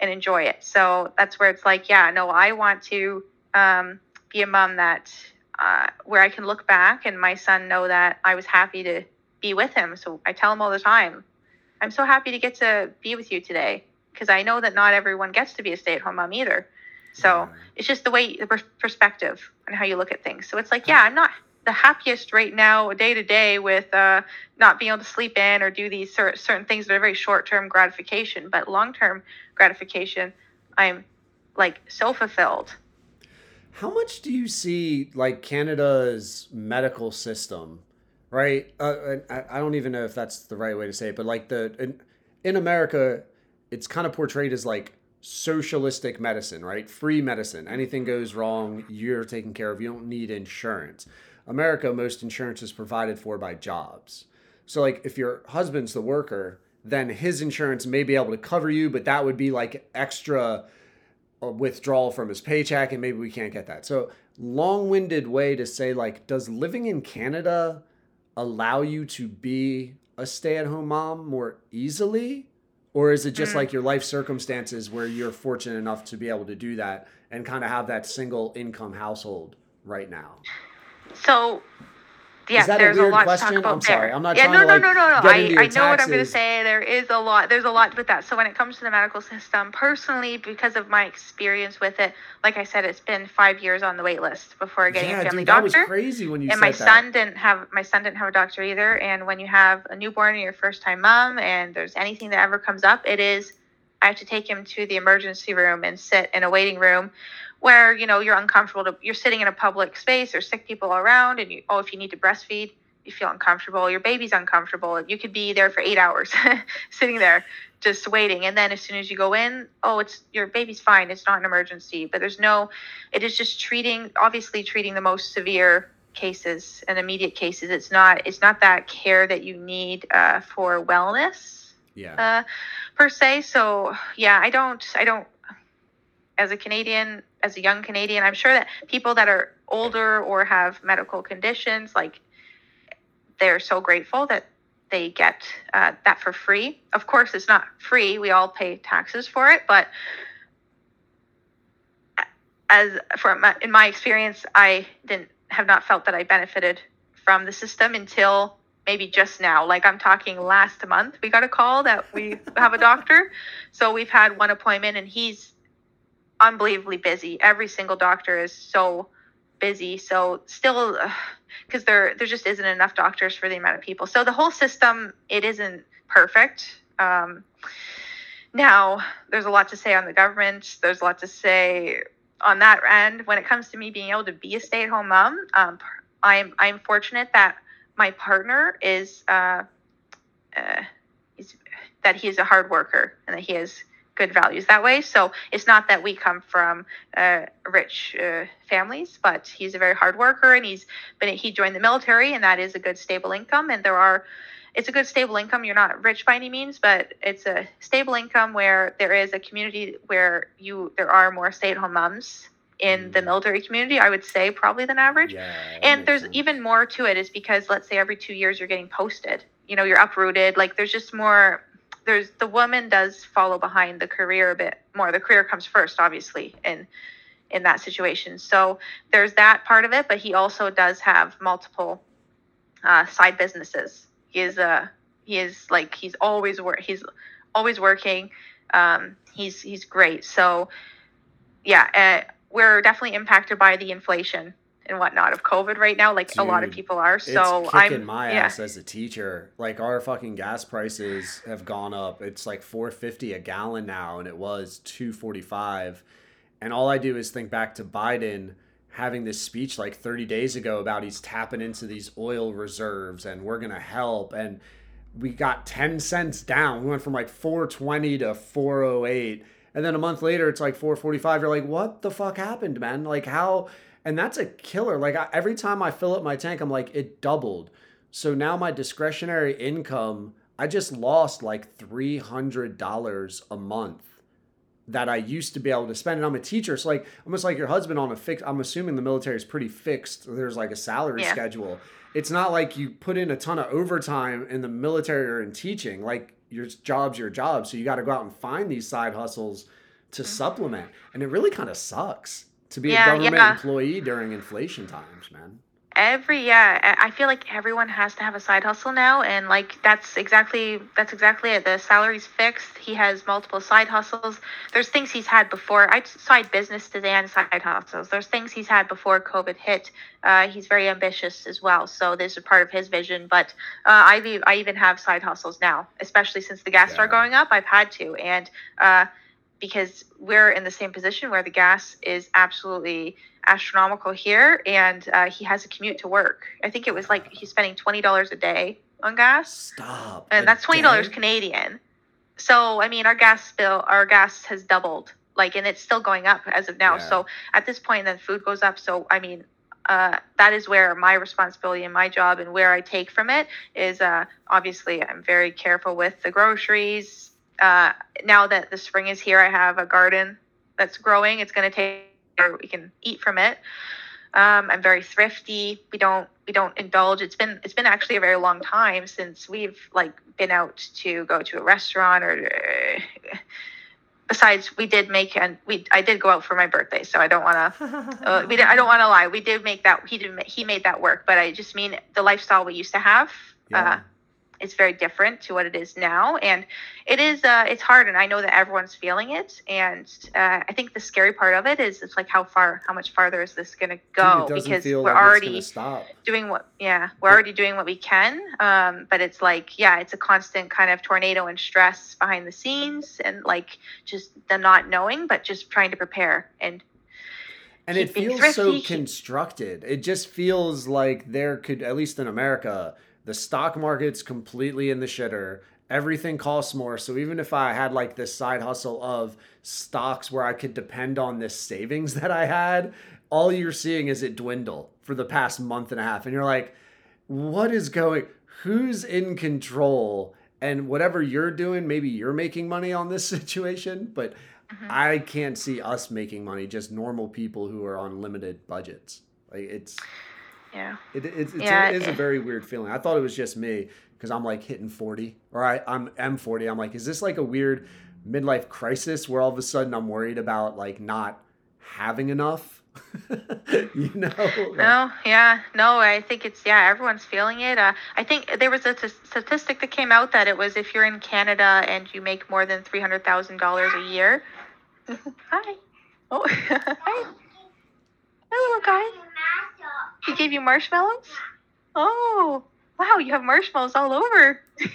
and enjoy it. So that's where it's like, yeah, no, I want to um, be a mom that uh, where I can look back and my son know that I was happy to be with him. So I tell him all the time, I'm so happy to get to be with you today because I know that not everyone gets to be a stay-at-home mom either. So it's just the way the perspective and how you look at things. So it's like, yeah, I'm not the happiest right now, day to day, with uh, not being able to sleep in or do these cer- certain things that are very short-term gratification, but long-term gratification, I'm like so fulfilled. How much do you see like Canada's medical system, right? Uh, I, I don't even know if that's the right way to say it, but like the in, in America, it's kind of portrayed as like socialistic medicine, right? Free medicine. Anything goes wrong, you're taken care of. You don't need insurance. America, most insurance is provided for by jobs. So like if your husband's the worker, then his insurance may be able to cover you, but that would be like extra withdrawal from his paycheck and maybe we can't get that. So, long-winded way to say like does living in Canada allow you to be a stay-at-home mom more easily or is it just Mm. like your life circumstances where you're fortunate enough to be able to do that and kind of have that single income household right now? So, yeah, that there's a, weird lot to talk about I'm sorry. there. I'm not yeah, trying no, to, no, like, no, no, no. get I, I know what I'm going to say. There is a lot. There's a lot with that. So when it comes to the medical system, personally, because of my experience with it, like I said, it's been five years on the wait list before getting yeah, a family dude, that doctor. was crazy when you and my that. son didn't have my son didn't have a doctor either and when you have a newborn and you're first time mom and there's anything that ever comes up it is i have to take him to the emergency room and sit in a waiting room where you know you're uncomfortable to you're sitting in a public space there's sick people around and you oh if you need to breastfeed you feel uncomfortable your baby's uncomfortable you could be there for eight hours sitting there just waiting. And then as soon as you go in oh it's your baby's fine it's not an emergency. But there's no it is just treating obviously treating the most severe cases and immediate cases. It's not it's not that care that you need uh, for wellness Yeah. uh, per se. So yeah i don't i don't as a canadian as a young canadian i'm sure that people that are older or have medical conditions like they're so grateful that they get uh, that for free of course it's not free we all pay taxes for it but as from my, in my experience, I didn't have not felt that I benefited from the system until maybe just now. Like I'm talking last month, we got a call that we have a doctor. So we've had one appointment, and he's unbelievably busy. Every single doctor is so busy. So still, because there there just isn't enough doctors for the amount of people. So the whole system it isn't perfect. Um, now there's a lot to say on the government. There's a lot to say on that end, when it comes to me being able to be a stay-at-home mom, um, I'm I'm fortunate that my partner is uh, uh, that he is a hard worker and that he has good values that way. So it's not that we come from uh, rich uh, families, but he's a very hard worker and he's been he joined the military and that is a good stable income. And there are it's a good stable income. You're not rich by any means, but it's a stable income where there is a community where you there are more stay-at-home moms in the Mm. military community. I would say probably than average. Yeah. and there's sense. even more to it is because let's say every two years you're getting posted. You know, you're uprooted. Like there's just more. There's the woman does follow behind the career a bit more. The career comes first, obviously, in in that situation. So there's that part of it, but he also does have multiple uh, side businesses. He is a he is like he's always work he's always working. Um, he's he's great. So yeah, uh, we're definitely impacted by the inflation and whatnot of COVID right now. Like a lot of people are. So it's I'm my yeah. ass as a teacher. Like our fucking gas prices have gone up. It's like four fifty a gallon now, and it was two forty five. And all I do is think back to Biden having this speech like thirty days ago about he's tapping into these oil reserves and we're gonna help. And we got ten cents down. We went from like four twenty to four oh eight. And then a month later, it's like 445. You're like, what the fuck happened, man? Like, how? And that's a killer. Like, I, every time I fill up my tank, I'm like, it doubled. So now my discretionary income, I just lost like $300 a month that I used to be able to spend. And I'm a teacher. So, like, almost like your husband on a fix. I'm assuming the military is pretty fixed. There's like a salary Yeah. schedule. It's not like you put in a ton of overtime in the military or in teaching. Like, your job's your job. So you got to go out and find these side hustles to mm-hmm. supplement. And it really kind of sucks to be. Yeah, a government yeah. employee during inflation times, man. every yeah I- i feel like everyone has to have a side hustle now and like that's exactly that's exactly it the salary's fixed he has multiple side hustles there's things he's had before i side businesses and side hustles there's things he's had before covid hit uh, he's very ambitious as well so this is part of his vision but uh, e- i even have side hustles now especially since the gas Yeah. going up i've had to and uh, because we're in the same position where the gas is absolutely astronomical here and uh, he has a commute to work i think it was like he's spending $20 a day on gas Stop. and that's $20 day? canadian so i mean our gas bill our gas has doubled like and it's still going up as of now Yeah. so at this point then food goes up so i mean uh, that is where my responsibility and my job and where I take from it is uh, obviously I'm very careful with the groceries. Uh, now that the spring is here, I have a garden that's growing. It's going to take, or we can eat from it. Um, I'm very thrifty. We don't we don't indulge. It's been it's been actually a very long time since we've like been out to go to a restaurant or. Uh, besides, we did make and we I did go out for my birthday, so I don't want to. Uh, we did, I don't want to lie. We did make that. He did. He made that work. But I just mean the lifestyle we used to have. Yeah. It's very different to what it is now and it is uh, it's hard and i know that everyone's feeling it and uh, i think the scary part of it is it's like how far how much farther is this going to go because we're like already doing what yeah we're already doing what we can um, but it's like yeah it's a constant kind of tornado and stress behind the scenes and like just the not knowing but just trying to prepare and and it feels so constructed. It just feels like there could, at least in America, the stock market's completely in the shitter. Everything costs more. So even if I had like this side hustle of stocks where I could depend on this savings that I had, all you're seeing is it dwindle for the past month and a half. And you're like, what is going? Who's in control? And whatever you're doing, maybe you're making money on this situation, but Mhm. I can't see us making money. Just normal people who are on limited budgets. Like it's yeah it, it's, it's Yeah, a, it is a very weird feeling. I thought it was just me because I'm like hitting 40 or I, I'm M 40. I'm like, is this like a weird midlife crisis where all of a sudden I'm worried about like not having enough? you know? Like- No, yeah, no, I think it's yeah, everyone's feeling it. Uh, I think there was a t- statistic that came out that it was if you're in Canada and you make more than three hundred thousand dollars a year. Hi. Oh, hi. Hi, little guy. He gave you marshmallows. Oh, wow, you have marshmallows all over.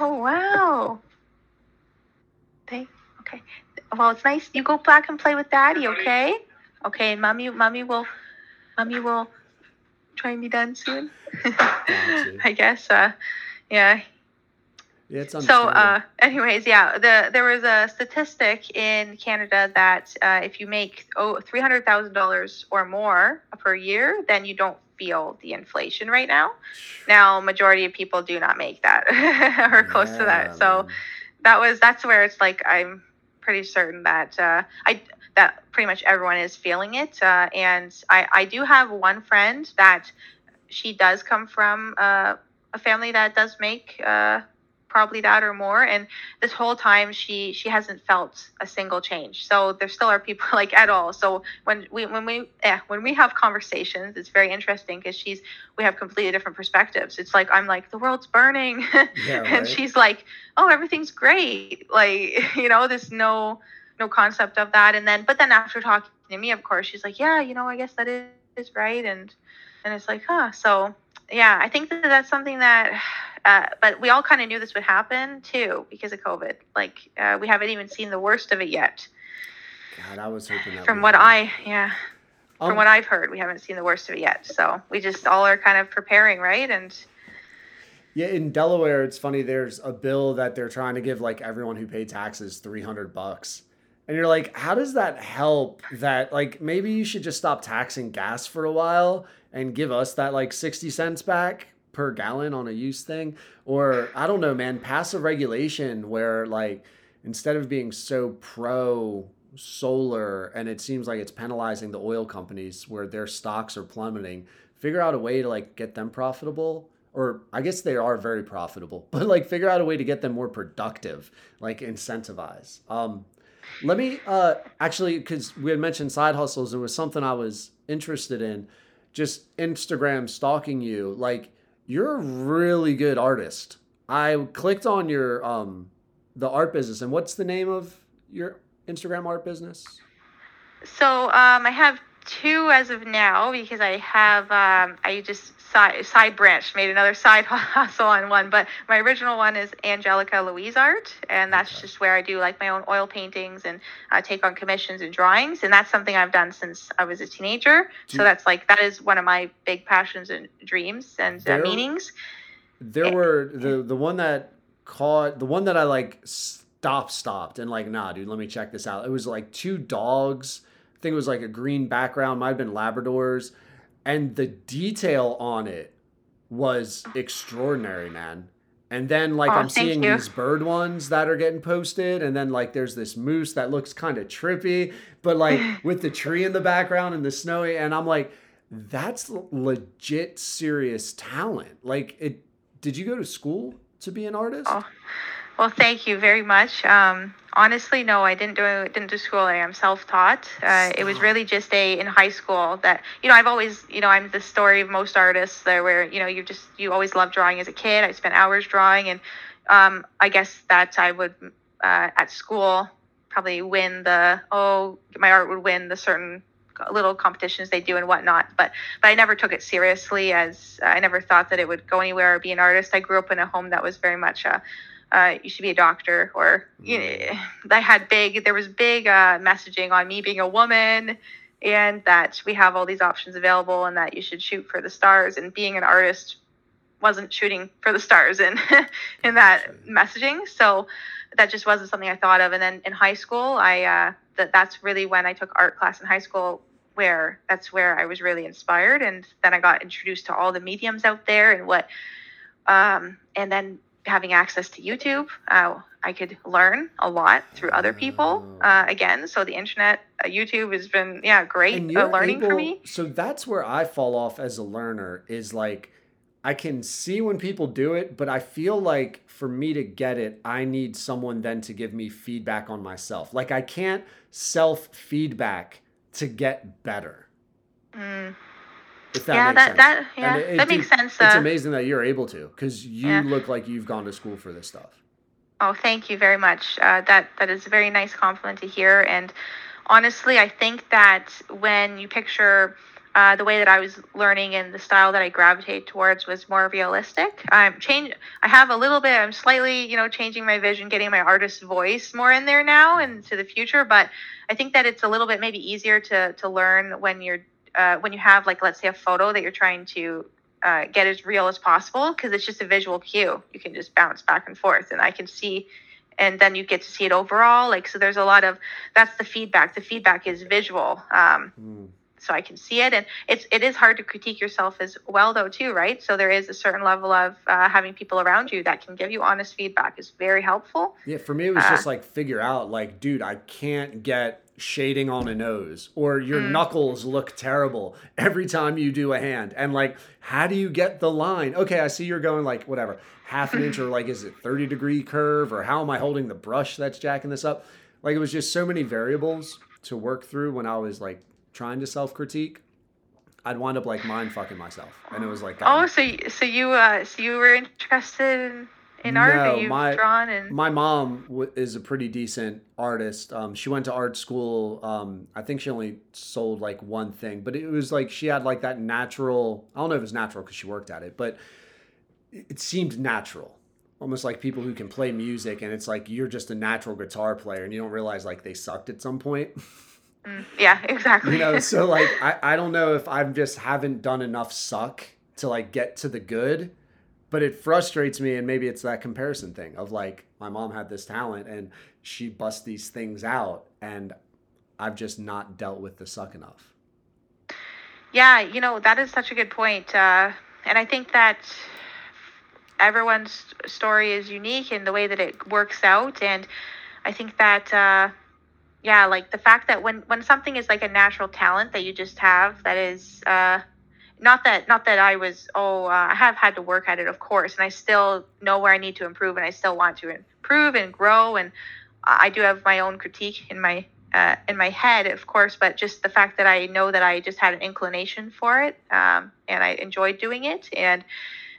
oh wow. Thank. Okay. Well, it's nice. You go back and play with Daddy, okay? Okay, and mommy, mommy will, mommy will try and be done soon. I guess. Uh, yeah. Yeah, it's So, uh, anyways, yeah, the there was a statistic in Canada that uh, if you make oh three hundred thousand dollars or more per year, then you don't feel the inflation right now. Now, majority of people do not make that or close to that. So man. that was that's where it's like I'm pretty certain that uh, I that pretty much everyone is feeling it. Uh, and I I do have one friend that she does come from uh, a family that does make uh, probably that or more and this whole time she she hasn't felt a single change. So there still are people like at all. So when we when we yeah when we have conversations it's very interesting because she's we have completely different perspectives. It's like i'm like the world's burning. Yeah, and she's like oh everything's great. Like you know there's no no concept of that. And then but then after talking to me of course she's like yeah you know i guess that is, is right. And and it's like huh. So yeah i think that that's something that uh, but we all kind of knew this would happen too because of covid like uh, we haven't even seen the worst of it yet God, I was hoping that from what had. i yeah Um, from what i've heard we haven't seen the worst of it yet so we just all are kind of preparing right and Yeah, in Delaware, it's funny. There's a bill that they're trying to give like everyone who paid taxes 300 bucks. And you're like, how does that help? That like maybe you should just stop taxing gas for a while and give us that like 60 cents back per gallon on a use thing. Or I don't know, man, pass a regulation where like instead of being so pro solar and it seems like it's penalizing the oil companies where their stocks are plummeting, figure out a way to like get them profitable or I guess they are very profitable, but like figure out a way to get them more productive, like incentivize. Um, let me uh, actually, because we had mentioned side hustles, it was something I was interested in. Just Instagram stalking you, like you're a really good artist. I clicked on your um, the art business, and what's the name of your Instagram art business? So um, I have two as of now because I have um, I just side side branched, made another side hustle on one. But my original one is Angelica Louise Art, and that's Okay. just where I do like my own oil paintings and uh, take on commissions and drawings, and that's something I've done since I was a teenager. Do so that's like that is one of my big passions and dreams and uh, meanings. There Yeah. were the the one that caught the one that I like stop stopped and like nah dude let me check this out. It was like two dogs. Think it was like a green background, might have been Labradors, and the detail on it was extraordinary, man. And then like Aw, I'm seeing you. these bird ones that are getting posted, and then like there's this moose that looks kind of trippy, but like with the tree in the background and the snowy, and I'm like, that's legit serious talent. Like it. Did you go to school to be an artist? Oh, Well, thank you very much. Um, honestly, no, I didn't do didn't do school. I am self-taught. Uh, it was really just a in high school that you know I've always you know I'm the story of most artists there where you know you just you always loved drawing as a kid. I spent hours drawing, and um, I guess that I would uh, at school probably win the oh my art would win the certain little competitions they do and whatnot but but i never took it seriously as i never thought that it would go anywhere or be an artist i grew up in a home that was very much a uh, you should be a doctor or you know, i had big there was big uh, messaging on me being a woman and that we have all these options available and that you should shoot for the stars and being an artist wasn't shooting for the stars in in that messaging. So that just wasn't something i thought of. And then in high school i uh, that that's really when i took art class in high school where that's where i was really inspired and then i got introduced to all the mediums out there and what um, and then having access to youtube uh, i could learn a lot through other people Oh. uh, again so the internet uh, youtube has been yeah great uh, learning for me So that's where I fall off as a learner is like I can see when people do it, but I feel like for me to get it, I need someone then to give me feedback on myself. Like I can't self feedback to get better. mm. If that yeah makes that sense. that yeah it- it- that makes sense It's amazing that you're able to because you Yeah. look like you've gone to school for this stuff. Oh, thank you very much. Uh, that that is a very nice compliment to hear. And honestly, I think that when you picture uh, the way that I was learning and the style that I gravitate towards was more realistic. I'm change. I have a little bit. I'm slightly, you know, changing my vision, getting my artist voice more in there now and to the future. But I think that it's a little bit maybe easier to to learn when you're uh, when you have like let's say a photo that you're trying to uh, get as real as possible because it's just a visual cue. You can just bounce back and forth, and I can see, and then you get to see it overall. Like so, there's a lot of that's the feedback. The feedback is visual, um, Mm. so I can see it, and it's it is hard to critique yourself as well though too, right? So there is a certain level of uh, having people around you that can give you honest feedback is very helpful. Yeah, for me it was Uh, just like figure out like, dude, I can't get shading on a nose or your Mm. knuckles look terrible every time you do a hand. And like, how do you get the line? Okay, I see you're going like whatever, half an inch or like is it 30 degree curve or how am I holding the brush that's jacking this up? Like it was just so many variables to work through when I was like trying to self-critique. I'd wind up like mind fucking myself. And it was like Oh, so so you uh so you were interested in, in art, No, you've my- drawn and my mom w- is a pretty decent artist. Um, she went to art school. Um, I think she only sold like one thing, but it was like she had like that natural. I don't know if it's natural because she worked at it, but it it seemed natural. Almost like people who can play music, and it's like you're just a natural guitar player, and you don't realize like they sucked at some point. Mm, yeah, exactly. you know, so like I, I don't know if I just haven't done enough suck to like get to the good, but it frustrates me and maybe it's that comparison thing of like my mom had this talent and she busts these things out and I've just not dealt with the suck enough. Yeah, you know, that is such a good point. Uh, and I think that everyone's story is unique in the way that it works out. And I think that, uh, yeah, like the fact that when, when something is like a natural talent that you just have, that is, uh, not that not that I was oh uh, I have had to work at it of course and I still know where I need to improve and I still want to improve and grow and I do have my own critique in my uh, in my head, of course, but just the fact that I know that I just had an inclination for it um, and I enjoyed doing it. And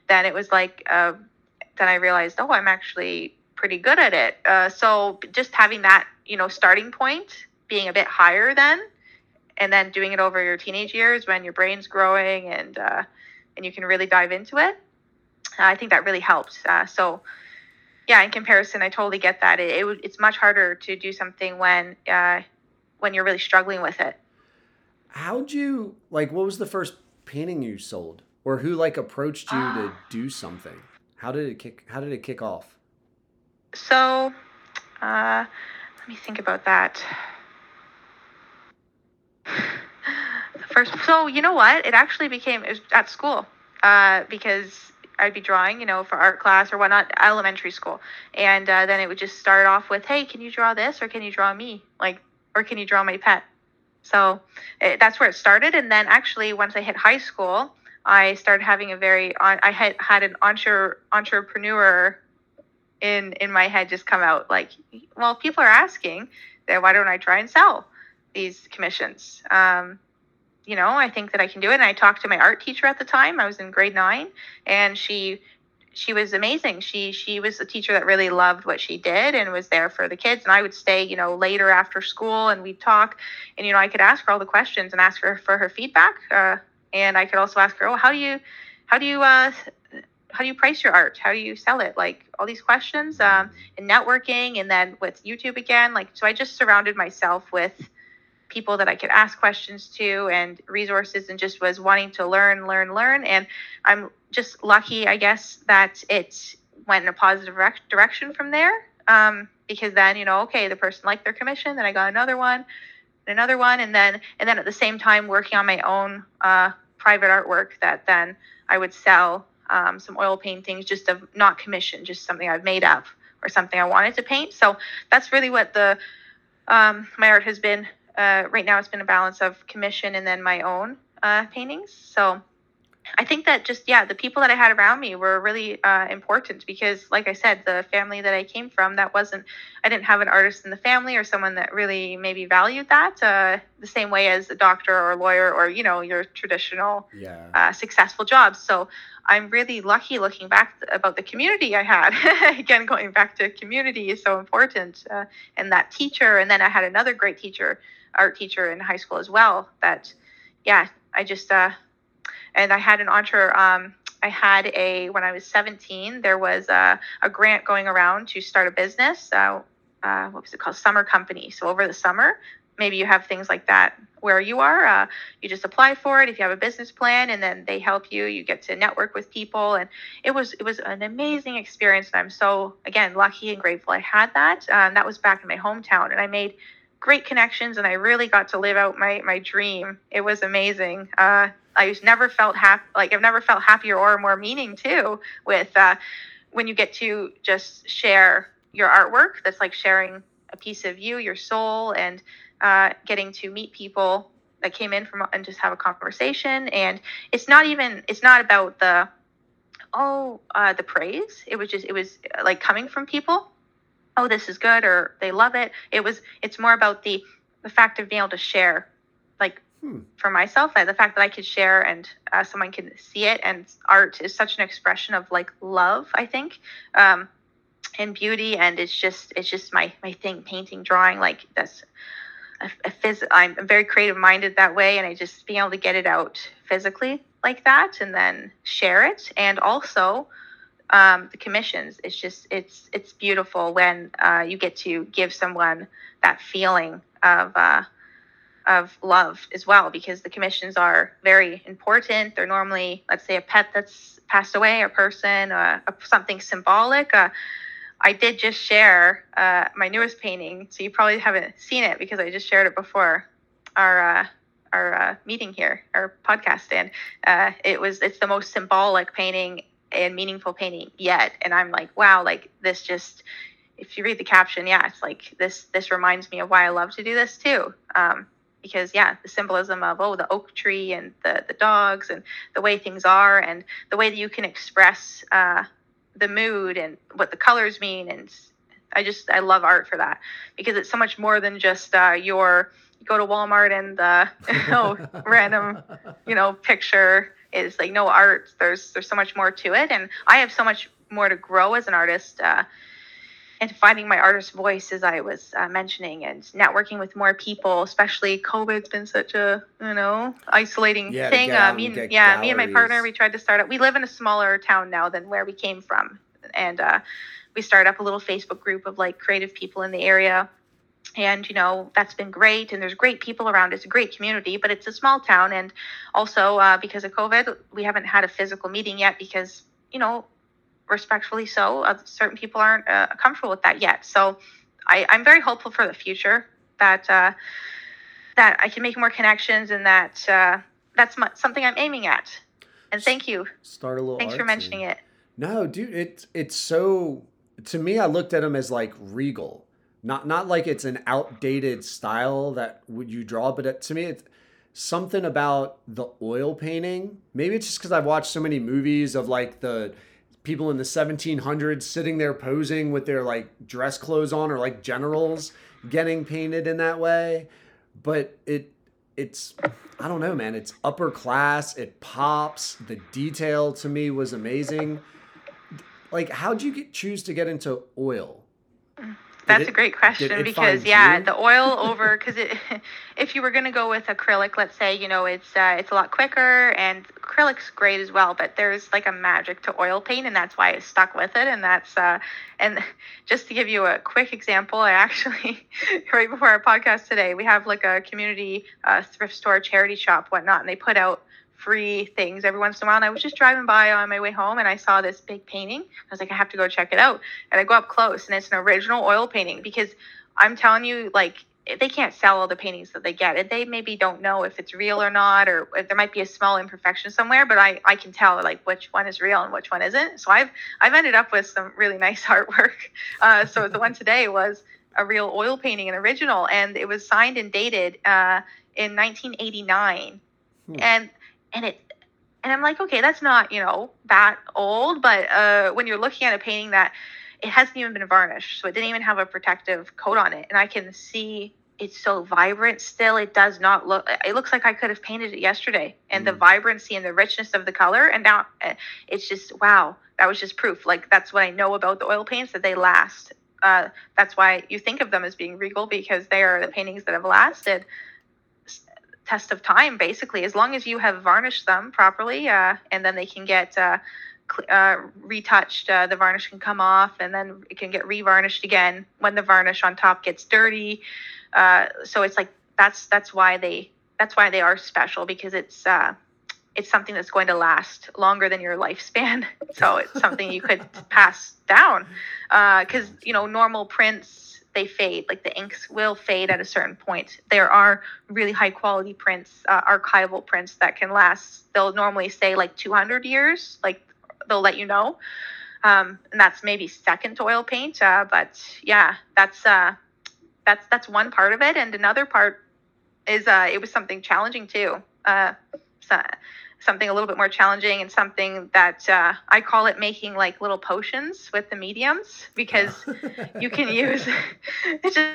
then it was like, uh, then I realized, oh, I'm actually pretty good at it. Uh, so just having that, you know, starting point being a bit higher then, and then doing it over your teenage years when your brain's growing and uh, and you can really dive into it. I think that really helped. Uh, so yeah, in comparison, I totally get that. It, it it's much harder to do something when uh, when you're really struggling with it. How'd you like what was the first painting you sold? Or who like approached you to do something? How did it kick how did it kick off? So uh, let me think about that. The first, so you know what? It actually became it was at school uh, because I'd be drawing, you know, for art class or whatnot, elementary school, and uh, then it would just start off with, "Hey, can you draw this, or can you draw me, like, or can you draw my pet?" So it, that's where it started, and then actually once I hit high school, I started having a very, I had had an entre, entrepreneur in in my head just come out like, well, people are asking, then why don't I try and sell these commissions? Um, you know, I think that I can do it. And I talked to my art teacher at the time. I was in grade nine, and she she was amazing. She she was a teacher that really loved what she did and was there for the kids. And I would stay, you know, later after school and we'd talk. And you know, I could ask her all the questions and ask her for her feedback. Uh, and I could also ask her, oh, how do you how do you uh, how do you price your art? How do you sell it? Like all these questions. Um, and networking, and then with YouTube again. Like so, I just surrounded myself with people that I could ask questions to and resources and just was wanting to learn, learn, learn. And I'm just lucky, I guess, that it went in a positive rec- direction from there. Um, because then, you know, okay, the person liked their commission, then I got another one, another one, and then and then at the same time working on my own uh, private artwork that then I would sell um, some oil paintings just of not commission, just something I've made up or something I wanted to paint. So that's really what the um, my art has been uh, right now it's been a balance of commission and then my own uh, paintings. So I think that just yeah, the people that I had around me were really uh, important because, like I said, the family that I came from, that wasn't I didn't have an artist in the family or someone that really maybe valued that uh, the same way as a doctor or a lawyer or you know your traditional Yeah. uh, successful jobs. So I'm really lucky looking back about the community I had. Again, going back to community is so important, uh, and that teacher. And then I had another great teacher, art teacher in high school as well. That, yeah, I just uh, and I had an entre. Um, I had a when I was 17. There was a, a grant going around to start a business. Uh, uh, what was it called? Summer company. So over the summer, maybe you have things like that where you are. Uh, you just apply for it if you have a business plan, and then they help you. You get to network with people, and it was it was an amazing experience. And I'm so again lucky and grateful I had that. Um, that was back in my hometown, and I made great connections, and I really got to live out my my dream. It was amazing. Uh, I've never felt happy like I've never felt happier or more meaning too with uh, when you get to just share your artwork. That's like sharing a piece of you, your soul, and uh, getting to meet people that came in from and just have a conversation. And it's not even it's not about the oh uh, the praise. It was just it was like coming from people. Oh, this is good, or they love it. It was it's more about the the fact of being able to share, like Hmm. for myself, the fact that I could share and uh, someone can see it, and art is such an expression of like love. I think. Um, and beauty and it's just it's just my my thing painting drawing like that's a, a phys- i'm very creative minded that way and i just being able to get it out physically like that and then share it and also um, the commissions. It's just it's it's beautiful when uh, you get to give someone that feeling of uh, of love as well because the commissions are very important. They're normally let's say a pet that's passed away a person uh, something symbolic. Uh, I did just share uh, my newest painting, so you probably haven't seen it because I just shared it before our uh, our meeting here, our podcast, and uh, it was it's the most symbolic painting and meaningful painting yet. And I'm like, wow, like this just if you read the caption, yeah, it's like this this reminds me of why I love to do this too. Um, because yeah, the symbolism of oh the oak tree and the the dogs and the way things are and the way that you can express uh, the mood and what the colors mean and i just i love art for that because it's so much more than just uh, your you go to walmart and the oh, random you know picture is like no art. There's there's so much more to it. And i have so much more to grow as an artist uh, and finding my artist voice as i was uh, mentioning and networking with more people especially covid's been such a you know isolating Yeah, thing. Get uh, me and yeah me and my partner we tried to start up we live in a smaller town now than where we came from. And uh, we started up a little facebook group of like creative people in the area and you know that's been great and there's great people around. It's a great community but it's a small town and also uh, because of covid we haven't had a physical meeting yet because you know respectfully so uh, certain people aren't uh, comfortable with that yet. So I, i'm very hopeful for the future that uh, that i can make more connections and that uh, that's mu- something i'm aiming at. And thank you. Start a little. thanks for mentioning it. No, dude, it's it's so to me I looked at them as like regal. Not not like it's an outdated style that would you draw, but it, to me it's something about the oil painting. Maybe it's just cuz I've watched so many movies of like the people in the 1700s sitting there posing with their like dress clothes on or like generals getting painted in that way. But it it's I don't know, man. It's upper class. It pops. The detail to me was amazing. Like, how'd you get, choose to get into oil? Mm. That's it- a great question because yeah, you? the oil over because it if you were gonna go with acrylic, let's say you know it's uh, it's a lot quicker and acrylic's great as well, but there's like a magic to oil paint and that's why I stuck with it and that's uh and just to give you a quick example, I actually right before our podcast today we have like a community uh, thrift store charity shop whatnot and they put out free things every once in a while and I was just driving by on my way home and I saw this big painting. I was like I have to go check it out and I go up close and it's an original oil painting because I'm telling you, like they can't sell all the paintings that they get. And They maybe don't know if it's real or not, or if there might be a small imperfection somewhere. But I, I can tell like which one is real and which one isn't. So I've I've ended up with some really nice artwork. Uh, so the one today was a real oil painting, an original, and it was signed and dated uh, in 1989. Hmm. And and it and I'm like, okay, that's not you know that old, but uh, when you're looking at a painting that it hasn't even been varnished, so it didn't even have a protective coat on it, and I can see it's so vibrant still. It does not look. It looks like I could have painted it yesterday, and the Mm. vibrancy and the richness of the color, and now uh, it's just wow. That was just proof. Like that's what I know about the oil paints that they last. Uh, that's why you think of them as being regal because they are the paintings that have lasted test of time basically as long as you have varnished them properly uh, and then they can get uh, cl- uh, retouched uh, the varnish can come off and then it can get revarnished again when the varnish on top gets dirty. Uh, so it's like that's that's why they that's why they are special because it's uh, it's something that's going to last longer than your lifespan. So it's something you could pass down because you know normal prints they fade like the inks will fade at a certain point. There are really high quality prints uh, archival prints that can last. They'll normally say like 200 years like they'll let you know. Um, and that's maybe second oil paint uh, but yeah that's uh, that's that's one part of it. And another part is uh, it was something challenging too. Uh, so, something a little bit more challenging and something that uh, i call it making like little potions with the mediums because you can use it's just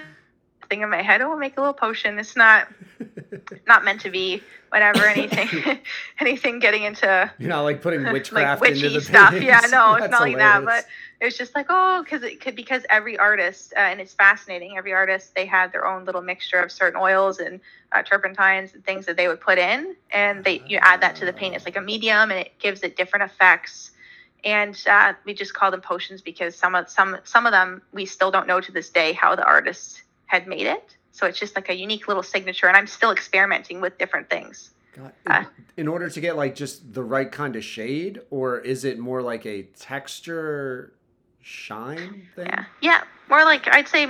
thing in my head oh I'll make a little potion it's not not meant to be whatever anything anything getting into You're not like putting witchcraft like into witchy the stuff paintings. yeah no it's not like that hilarious. but it's just like oh because it could because every artist uh, and it's fascinating every artist they had their own little mixture of certain oils and uh, turpentines and things that they would put in and they you add that to the paint it's like a medium and it gives it different effects and uh, we just call them potions because some of some some of them we still don't know to this day how the artist had made it so it's just like a unique little signature and i'm still experimenting with different things God, Uh, in order to get like just the right kind of shade, or is it more like a texture shine thing? Yeah, yeah, more like I'd say,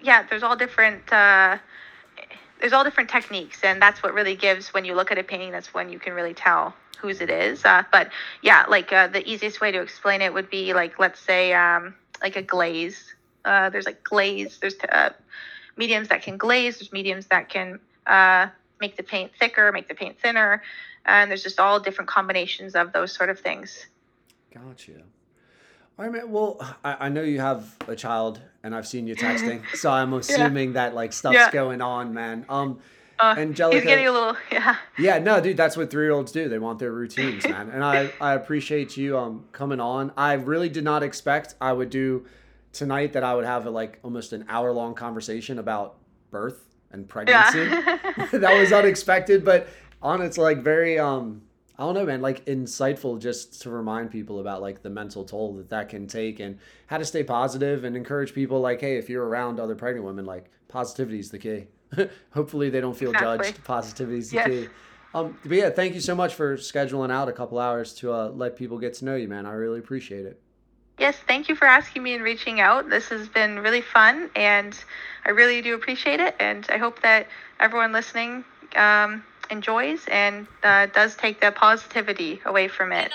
yeah. There's all different. Uh, there's all different techniques, and that's what really gives when you look at a painting. That's when you can really tell whose it is. Uh, but yeah, like uh, the easiest way to explain it would be like let's say um, like a glaze. Uh, there's like glaze. There's uh, mediums that can glaze. There's mediums that can uh, make the paint thicker, make the paint thinner, and there's just all different combinations of those sort of things. Gotcha. All right, man. Well, I, I know you have a child, and I've seen you texting, so I'm assuming that like stuff's Yeah. going on, man. Um, Uh, Angelica- he's getting a little yeah. yeah, no, dude, that's what three year olds do. They want their routines, man. And I, I appreciate you um coming on. I really did not expect I would do tonight that I would have a, like almost an hour long conversation about birth and pregnancy. Yeah. that was unexpected, but on it's like very um I don't know, man, like insightful just to remind people about like the mental toll that that can take and how to stay positive and encourage people like, hey, if you're around other pregnant women, like positivity is the key. Hopefully they don't feel Exactly. judged. Positivity is the Yes. key. Um, but yeah, thank you so much for scheduling out a couple hours to uh, let people get to know you, man. I really appreciate it. Yes, thank you for asking me and reaching out. This has been really fun, and I really do appreciate it. And I hope that everyone listening um, enjoys and uh, does take the positivity away from it.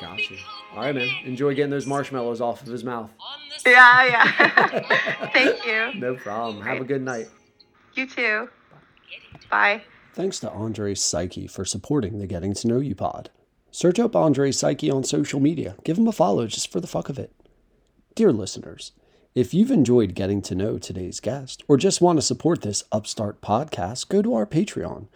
Gotcha. All right, man. Enjoy getting those marshmallows off of his mouth. Yeah, yeah. Thank you. No problem. Have a good night. You too. Bye. Thanks to Andre Psyche for supporting the Getting to Know You pod. Search up Andre Psyche on social media. Give him a follow just for the fuck of it. Dear listeners, if you've enjoyed getting to know today's guest or just want to support this upstart podcast, go to our Patreon.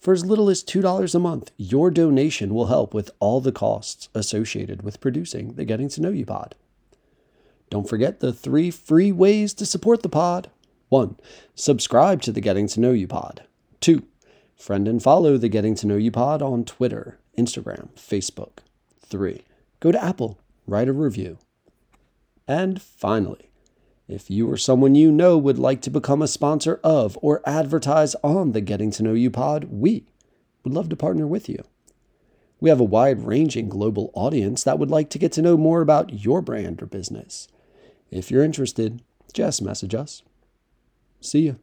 For as little as $2 a month, your donation will help with all the costs associated with producing the Getting to Know You pod. Don't forget the three free ways to support the pod. 1. Subscribe to the Getting to Know You pod. 2. Friend and follow the Getting to Know You pod on Twitter, Instagram, Facebook. 3. Go to Apple, write a review. And finally, if you or someone you know would like to become a sponsor of or advertise on the Getting to Know You pod, we would love to partner with you. We have a wide ranging global audience that would like to get to know more about your brand or business. If you're interested, just message us. See you.